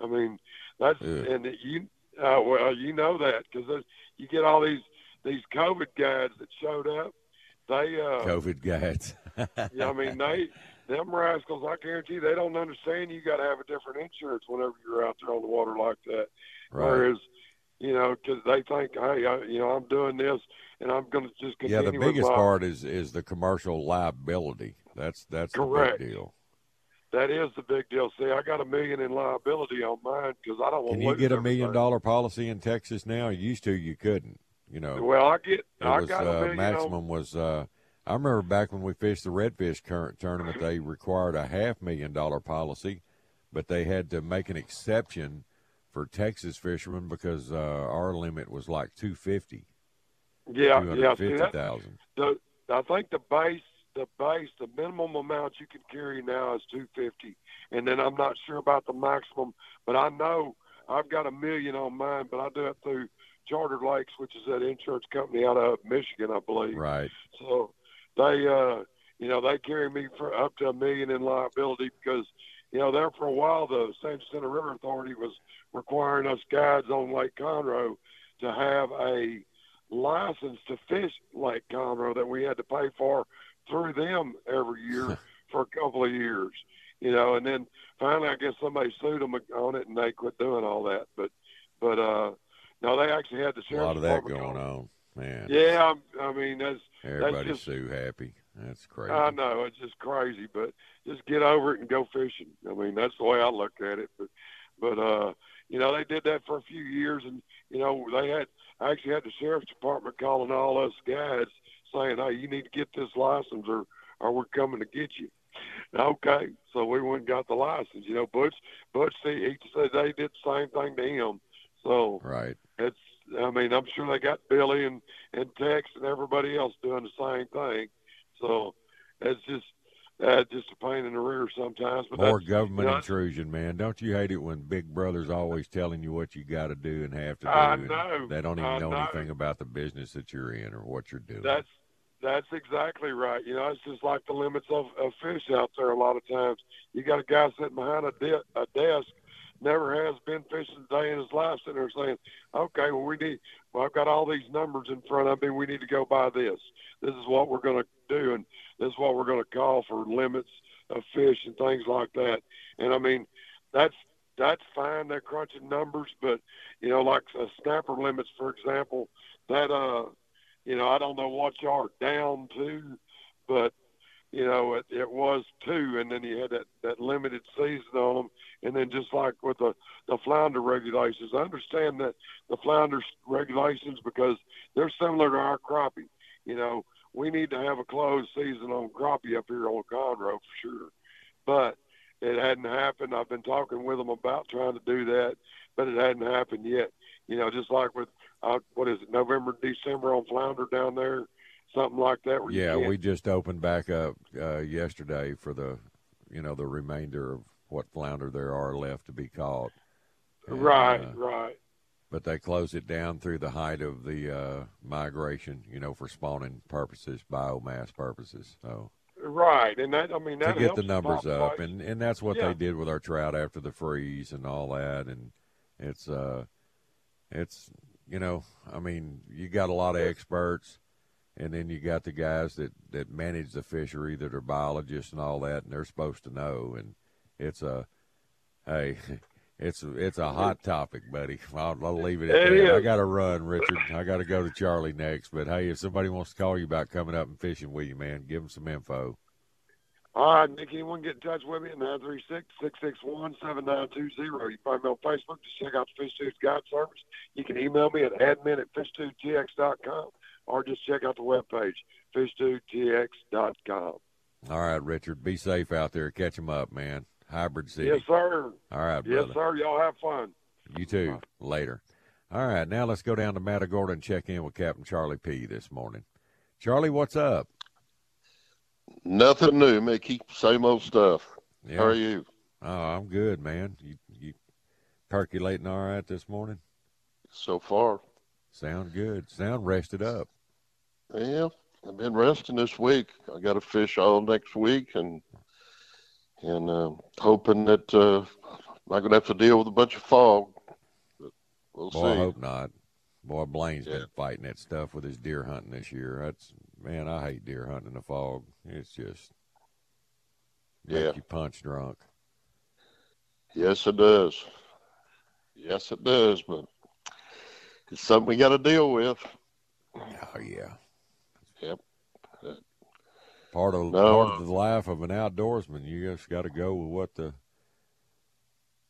Speaker 10: I mean that's
Speaker 2: Yeah.
Speaker 10: and you uh, well you know that because you get all these these COVID guys that showed up. They uh,
Speaker 2: COVID guys.
Speaker 10: yeah, I mean they them rascals. I guarantee they don't understand. You got to have a different insurance whenever you're out there on the water like that.
Speaker 2: Right.
Speaker 10: Whereas, you know, because they think, hey, I, you know, I'm doing this and I'm going to just continue.
Speaker 2: yeah, the biggest
Speaker 10: my-
Speaker 2: part is is the commercial liability. That's that's
Speaker 10: Correct.
Speaker 2: the big deal.
Speaker 10: That is the big deal. See, I got a million in liability on mine because I don't want
Speaker 2: Can
Speaker 10: to
Speaker 2: you get a million dollar policy in Texas now? Used to, you couldn't. You know.
Speaker 10: Well, I get.
Speaker 2: It
Speaker 10: I
Speaker 2: was
Speaker 10: got a
Speaker 2: uh,
Speaker 10: million on-
Speaker 2: maximum was. Uh, I remember back when we fished the redfish current tournament, they required a half million dollar policy, but they had to make an exception for Texas fishermen because uh, our limit was like two fifty.
Speaker 10: Yeah, yeah. that, the I think the base the base the minimum amount you can carry now is two fifty, and then I'm not sure about the maximum, but I know I've got a million on mine, but I do it through Chartered Lakes, which is that insurance company out of Michigan, I believe.
Speaker 2: Right.
Speaker 10: So they uh you know, they carry me for up to a million in liability because, you know, there for a while the San Jacinto River Authority was requiring us guides on Lake Conroe to have a license to fish Lake Conroe that we had to pay for through them every year for a couple of years, you know, and then finally I guess somebody sued them on it and they quit doing all that. But, but, uh, no, they actually had the sheriff's department.
Speaker 2: A lot of that going on, man.
Speaker 10: Yeah, I mean that's
Speaker 2: Everybody's
Speaker 10: that's just,
Speaker 2: so happy. That's crazy.
Speaker 10: I know it's just crazy, but just get over it and go fishing. I mean that's the way I look at it. But but uh, you know they did that for a few years, and you know they had I actually had the sheriff's department calling all us guides saying, "Hey, you need to get this license, or or we're coming to get you." Okay, so we went and got the license. You know, Butch Butch he, he said they did the same thing to him. So
Speaker 2: right,
Speaker 10: it's I mean I'm sure they got Billy and and Tex and everybody else doing the same thing. So it's just uh, just a pain in the rear sometimes. But
Speaker 2: More government
Speaker 10: you know,
Speaker 2: intrusion, man. Don't you hate it when Big Brother's always telling you what you got to do and have to do?
Speaker 10: I know.
Speaker 2: They don't even
Speaker 10: I
Speaker 2: know,
Speaker 10: know.
Speaker 2: anything about the business that you're in or what you're doing.
Speaker 10: That's that's exactly right. You know, it's just like the limits of, of fish out there. A lot of times, you got a guy sitting behind a, de- a desk, never has been fishing a day in his life, sitting there saying, "Okay, well, we need. Well, I've got all these numbers in front of me. We need to go by this. This is what we're going to do, and this is what we're going to call for limits of fish and things like that." And I mean, that's that's fine. They're crunching numbers, but you know, like uh, snapper limits, for example, that uh you know, I don't know what y'all are down to, but you know, it, it was two, and then you had that that limited season on them, and then just like with the the flounder regulations, I understand that the flounder regulations because they're similar to our crappie. You know, we need to have a closed season on crappie up here on Conroe for sure, but it hadn't happened. I've been talking with them about trying to do that, but it hadn't happened yet. You know, just like with uh, what is it, November, December on flounder down there, something like that.
Speaker 2: Yeah, we just opened back up uh, yesterday for the, you know, the remainder of what flounder there are left to be caught. And,
Speaker 10: right,
Speaker 2: uh,
Speaker 10: right.
Speaker 2: but they close it down through the height of the uh, migration, you know, for spawning purposes, biomass purposes. So
Speaker 10: Right, and that I mean that
Speaker 2: to get the numbers up, and and that's what
Speaker 10: Yeah.
Speaker 2: they did with our trout after the freeze and all that, and it's uh, it's you know, I mean, you got a lot of experts, and then you got the guys that that manage the fishery that are biologists and all that, and they're supposed to know, and it's a hey. It's it's a hot topic, buddy. I'll, I'll leave it at that. I got to run, Richard. I got to go to Charlie next. But hey, if somebody wants to call you about coming up and fishing with you, man, give them some info.
Speaker 10: All right, Nick, anyone get in touch with me at 936-661-7920. You can find me on Facebook. Just check out the Fish Dude Guide Service. You can email me at admin at fishdudetx.com or just check out the webpage, fishdudetx.com.
Speaker 2: All right, Richard. Be safe out there. Catch them up, man. Hybrid City.
Speaker 10: Yes, sir.
Speaker 2: All right, brother.
Speaker 10: Yes, sir. Y'all have fun.
Speaker 2: You too. Later. All right, now let's go down to Matagorda and check in with Captain Charlie P. this morning. Charlie, what's up?
Speaker 11: Nothing new, Mickey. Same old stuff.
Speaker 2: Yeah.
Speaker 11: How are you?
Speaker 2: Oh, I'm good, man. You you percolating all right this morning?
Speaker 11: So far.
Speaker 2: Sound good. Sound rested up.
Speaker 11: Yeah, I've been resting this week. I got to fish all next week, and and uh, hoping that uh, I'm not going to have to deal with a bunch of fog. But we'll
Speaker 2: Boy, I hope not. Boy, Blaine's
Speaker 11: Yeah.
Speaker 2: been fighting that stuff with his deer hunting this year. That's man, I hate deer hunting in the fog. It's just make
Speaker 11: Yeah.
Speaker 2: you punch drunk.
Speaker 11: Yes, it does. Yes, it does. But it's something we got to deal with.
Speaker 2: Oh yeah.
Speaker 11: Yep.
Speaker 2: Part of
Speaker 11: No,
Speaker 2: part of uh, the life of an outdoorsman. You just got to go with what the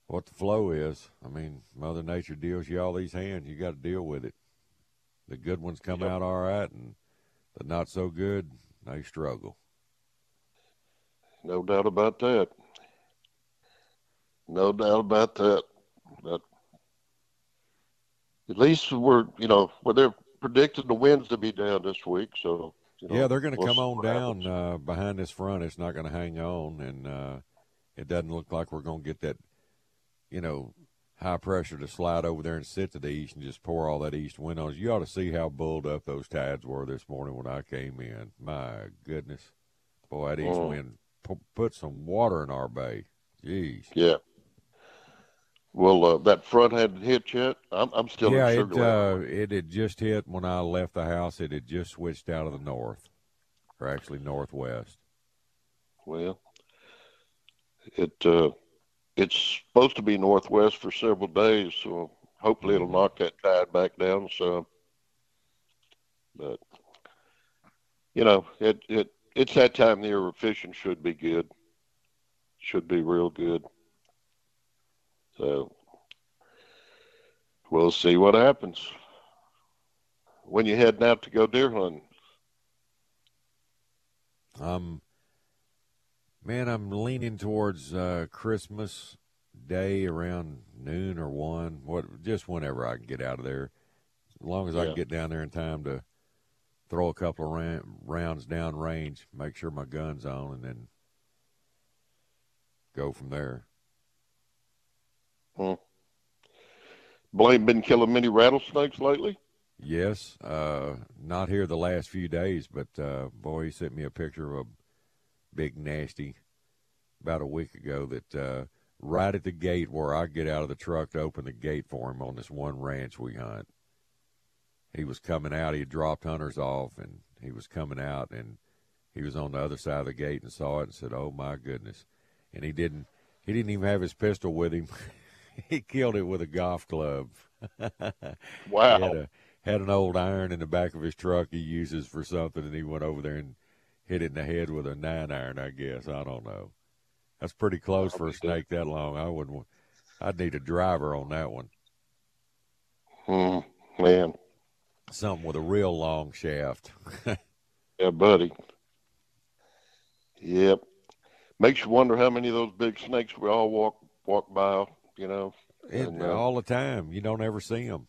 Speaker 2: what the flow is. I mean, Mother Nature deals you all these hands. You got to deal with it. The good ones come out all right, and the not so good they struggle.
Speaker 11: No doubt about that. No doubt about that. But at least we're, you know, well, they're predicting the winds to be down this week. So, you know,
Speaker 2: yeah, they're going to
Speaker 11: we'll
Speaker 2: come on down uh, behind this front. It's not going to hang on, and uh, it doesn't look like we're going to get that, you know, high pressure to slide over there and sit to the east and just pour all that east wind on us. You ought to see how bulled up those tides were this morning when I came in. My goodness, Boy, that east
Speaker 11: Mm.
Speaker 2: wind pu- put some water in our bay. Jeez.
Speaker 11: Yeah. Well, uh, that front hadn't hit yet. I'm, I'm still
Speaker 2: yeah,
Speaker 11: in
Speaker 2: it
Speaker 11: Sugar Land.
Speaker 2: uh, it had just hit when I left the house. It had just switched out of the north, or actually northwest.
Speaker 11: Well, it uh, it's supposed to be northwest for several days, so hopefully it'll knock that tide back down some. But you know, it it it's that time of the year where fishing should be good, should be real good. So we'll see what happens when you heading out to go deer hunting.
Speaker 2: Um, man, I'm leaning towards uh, Christmas Day around noon or one. What, just whenever I can get out of there, as long as I can get down there in time to throw a couple of rounds down range, make sure my gun's on, and then go from there.
Speaker 11: Hmm. Blaine been killing many rattlesnakes lately.
Speaker 2: Yes, uh, not here the last few days, but uh, boy, he sent me a picture of a big nasty about a week ago that uh, right at the gate where I get out of the truck to open the gate for him on this one ranch we hunt. He was coming out. He had dropped hunters off, and he was coming out, and he was on the other side of the gate and saw it and said, "Oh my goodness!" And he didn't. He didn't even have his pistol with him. he killed it with a golf club.
Speaker 11: Wow.
Speaker 2: He had, a, had an old iron in the back of his truck he uses for something, and he went over there and hit it in the head with a nine iron. I guess I don't know. That's pretty close for a snake that long. I wouldn't. I'd need a driver on that one.
Speaker 11: Hmm, man.
Speaker 2: Something with a real long shaft.
Speaker 11: Yeah, buddy. Yep. Makes you wonder how many of those big snakes we all walk walk by. You know.
Speaker 2: And
Speaker 11: And, uh,
Speaker 2: all the time, you don't ever see them.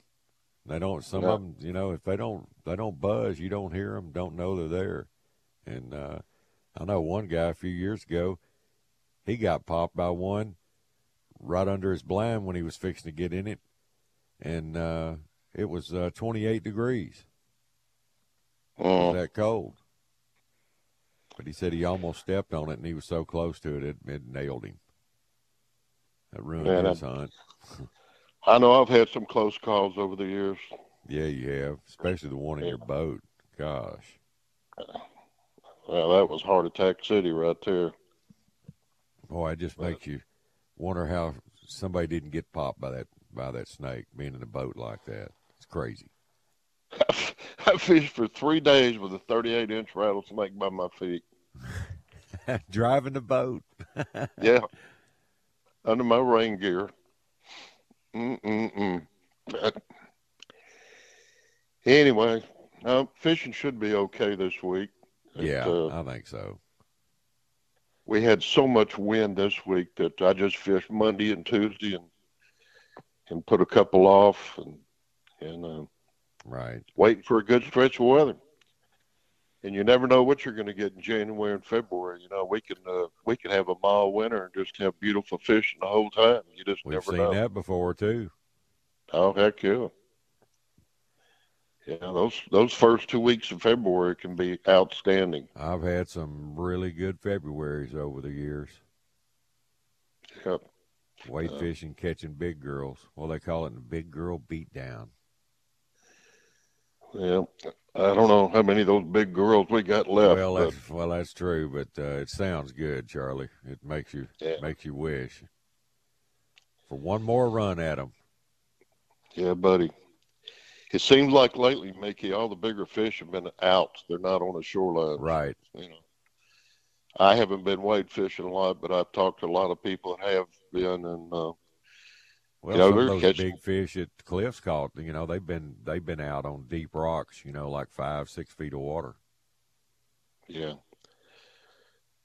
Speaker 2: They don't. Some
Speaker 11: No.
Speaker 2: of them, you know, if they don't, they don't buzz. You don't hear them. Don't know they're there. And uh, I know one guy a few years ago, he got popped by one right under his blind when he was fixing to get in it, and uh, it was uh, 28 degrees. It
Speaker 11: Oh.
Speaker 2: was that cold. But he said he almost stepped on it, and he was so close to it, it, it nailed him. That ruined
Speaker 11: Man,
Speaker 2: his
Speaker 11: I-
Speaker 2: hunt.
Speaker 11: I know I've had some close calls over the years.
Speaker 2: Yeah, you have, especially the one in your boat. Gosh.
Speaker 11: Well, that was Heart Attack City right there.
Speaker 2: Boy, it just makes you wonder how somebody didn't get popped by that by that snake being in a boat like that. It's crazy.
Speaker 11: I fished for three days with a 38 inch rattlesnake by my feet.
Speaker 2: Driving the boat.
Speaker 11: Yeah. Under my rain gear. Mm-mm-mm. But anyway, uh, fishing should be okay this week. It,
Speaker 2: Yeah,
Speaker 11: uh,
Speaker 2: I think so.
Speaker 11: we had so much wind this week that I just fished Monday and Tuesday and and put a couple off and and uh,
Speaker 2: Right.
Speaker 11: waiting for a good stretch of weather. And you never know what you're going to get in January and February. You know, we can uh, we can have a mild winter and just have beautiful fishing the whole time. You just
Speaker 2: We've
Speaker 11: never
Speaker 2: seen
Speaker 11: know.
Speaker 2: that before too.
Speaker 11: Oh heck yeah! Yeah, those those first two weeks of February can be outstanding.
Speaker 2: I've had some really good Februarys over the years.
Speaker 11: Yep.
Speaker 2: Wade
Speaker 11: Uh,
Speaker 2: fishing, catching big girls. Well, they call it the big girl beatdown.
Speaker 11: Yeah, I don't know how many of those big girls we got left.
Speaker 2: well,
Speaker 11: but
Speaker 2: that's well, that's true, but uh, it sounds good, Charlie. It makes you
Speaker 11: Yeah.
Speaker 2: makes you wish for one more run at them.
Speaker 11: yeah, buddy. It seems like lately, Mickey, all the bigger fish have been out. They're not on the shoreline.
Speaker 2: Right.
Speaker 11: You know, I haven't been wade fishing a lot, but I've talked to a lot of people that have been, and uh,
Speaker 2: Well,
Speaker 11: you know,
Speaker 2: some of those
Speaker 11: catching.
Speaker 2: big fish at the cliffs caught. You know, they've been they've been out on deep rocks. You know, like five six feet of water.
Speaker 11: Yeah.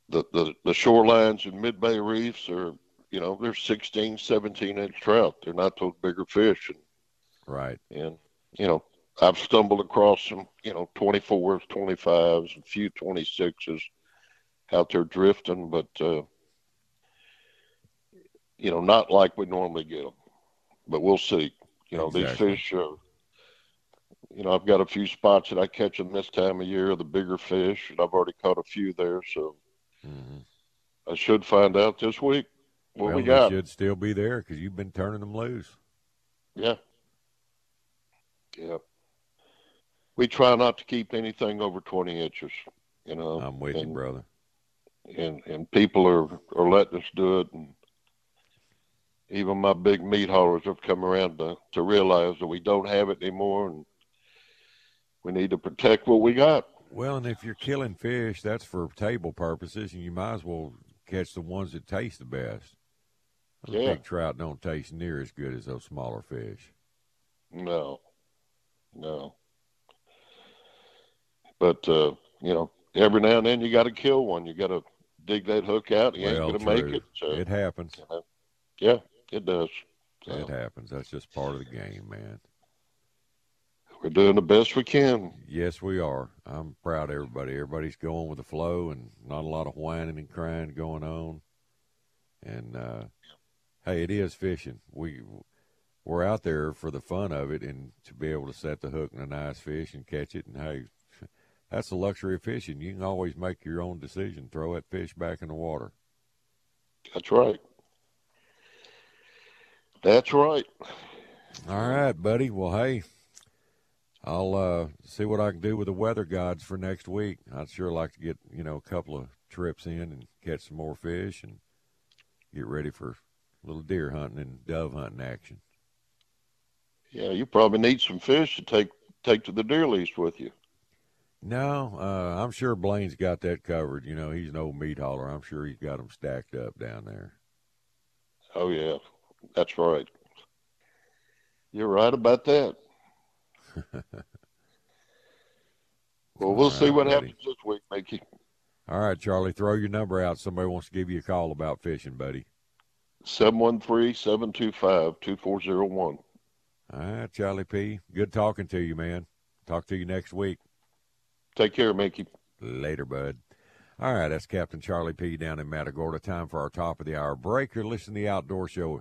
Speaker 11: The the the shorelines and mid bay reefs are, you know, they're 16, 17 inch trout. They're not those bigger fish, and
Speaker 2: Right.
Speaker 11: and you know, I've stumbled across some, you know, 24s, 25s, a few 26s out there drifting, but uh, you know, not like we normally get them. But we'll see. You know,
Speaker 2: Exactly.
Speaker 11: these fish are. You know, I've got a few spots that I catch them this time of year, the bigger fish, and I've already caught a few there. So mm-hmm. I should find out this week what
Speaker 2: well,
Speaker 11: we got.
Speaker 2: They should still be there because you've been turning them loose.
Speaker 11: Yeah. Yeah. We try not to keep anything over 20 inches, you know.
Speaker 2: I'm with
Speaker 11: and,
Speaker 2: you, brother.
Speaker 11: And and people are are letting us do it, and even my big meat haulers have come around to to realize that we don't have it anymore, and we need to protect what we got.
Speaker 2: Well, and if you're killing fish, that's for table purposes, and you might as well catch the ones that taste the best. Those
Speaker 11: Yeah.
Speaker 2: big trout don't taste near as good as those smaller fish.
Speaker 11: No, no. But uh, you know, every now and then you got to kill one. You got to dig that hook out. You
Speaker 2: well,
Speaker 11: ain't gonna
Speaker 2: true.
Speaker 11: make it. So,
Speaker 2: it happens.
Speaker 11: you know, yeah, it does.
Speaker 2: It happens. That's just part of the game, man.
Speaker 11: We're doing the best we can.
Speaker 2: Yes, we are. I'm proud of everybody. Everybody's going with the flow, and not a lot of whining and crying going on. And uh, hey, it is fishing. We we're out there for the fun of it, and to be able to set the hook in a nice fish and catch it. And hey, that's the luxury of fishing. You can always make your own decision. Throw that fish back in the water.
Speaker 11: That's right. That's right.
Speaker 2: All right, buddy. Well, hey, I'll uh, see what I can do with the weather gods for next week. I'd sure like to get you know a couple of trips in and catch some more fish and get ready for a little deer hunting and dove hunting action.
Speaker 11: Yeah, you probably need some fish to take take to the deer lease with you.
Speaker 2: No, uh, I'm sure Blaine's got that covered. You know, he's an old meat hauler. I'm sure he's got them stacked up down there.
Speaker 11: Oh yeah, that's right. You're right about that. Well, we'll
Speaker 2: All
Speaker 11: see
Speaker 2: right,
Speaker 11: what
Speaker 2: buddy.
Speaker 11: happens this week, Mickey.
Speaker 2: All right, Charlie, throw your number out. Somebody wants to give you a call about fishing, buddy.
Speaker 11: 713-725-2401.
Speaker 2: All right, Charlie P. Good talking to you, man. Talk to you next week.
Speaker 11: Take care, Mickey.
Speaker 2: Later, bud. All right, that's Captain Charlie P. down in Matagorda. Time for our top of the hour break. You're listening to the Outdoor Show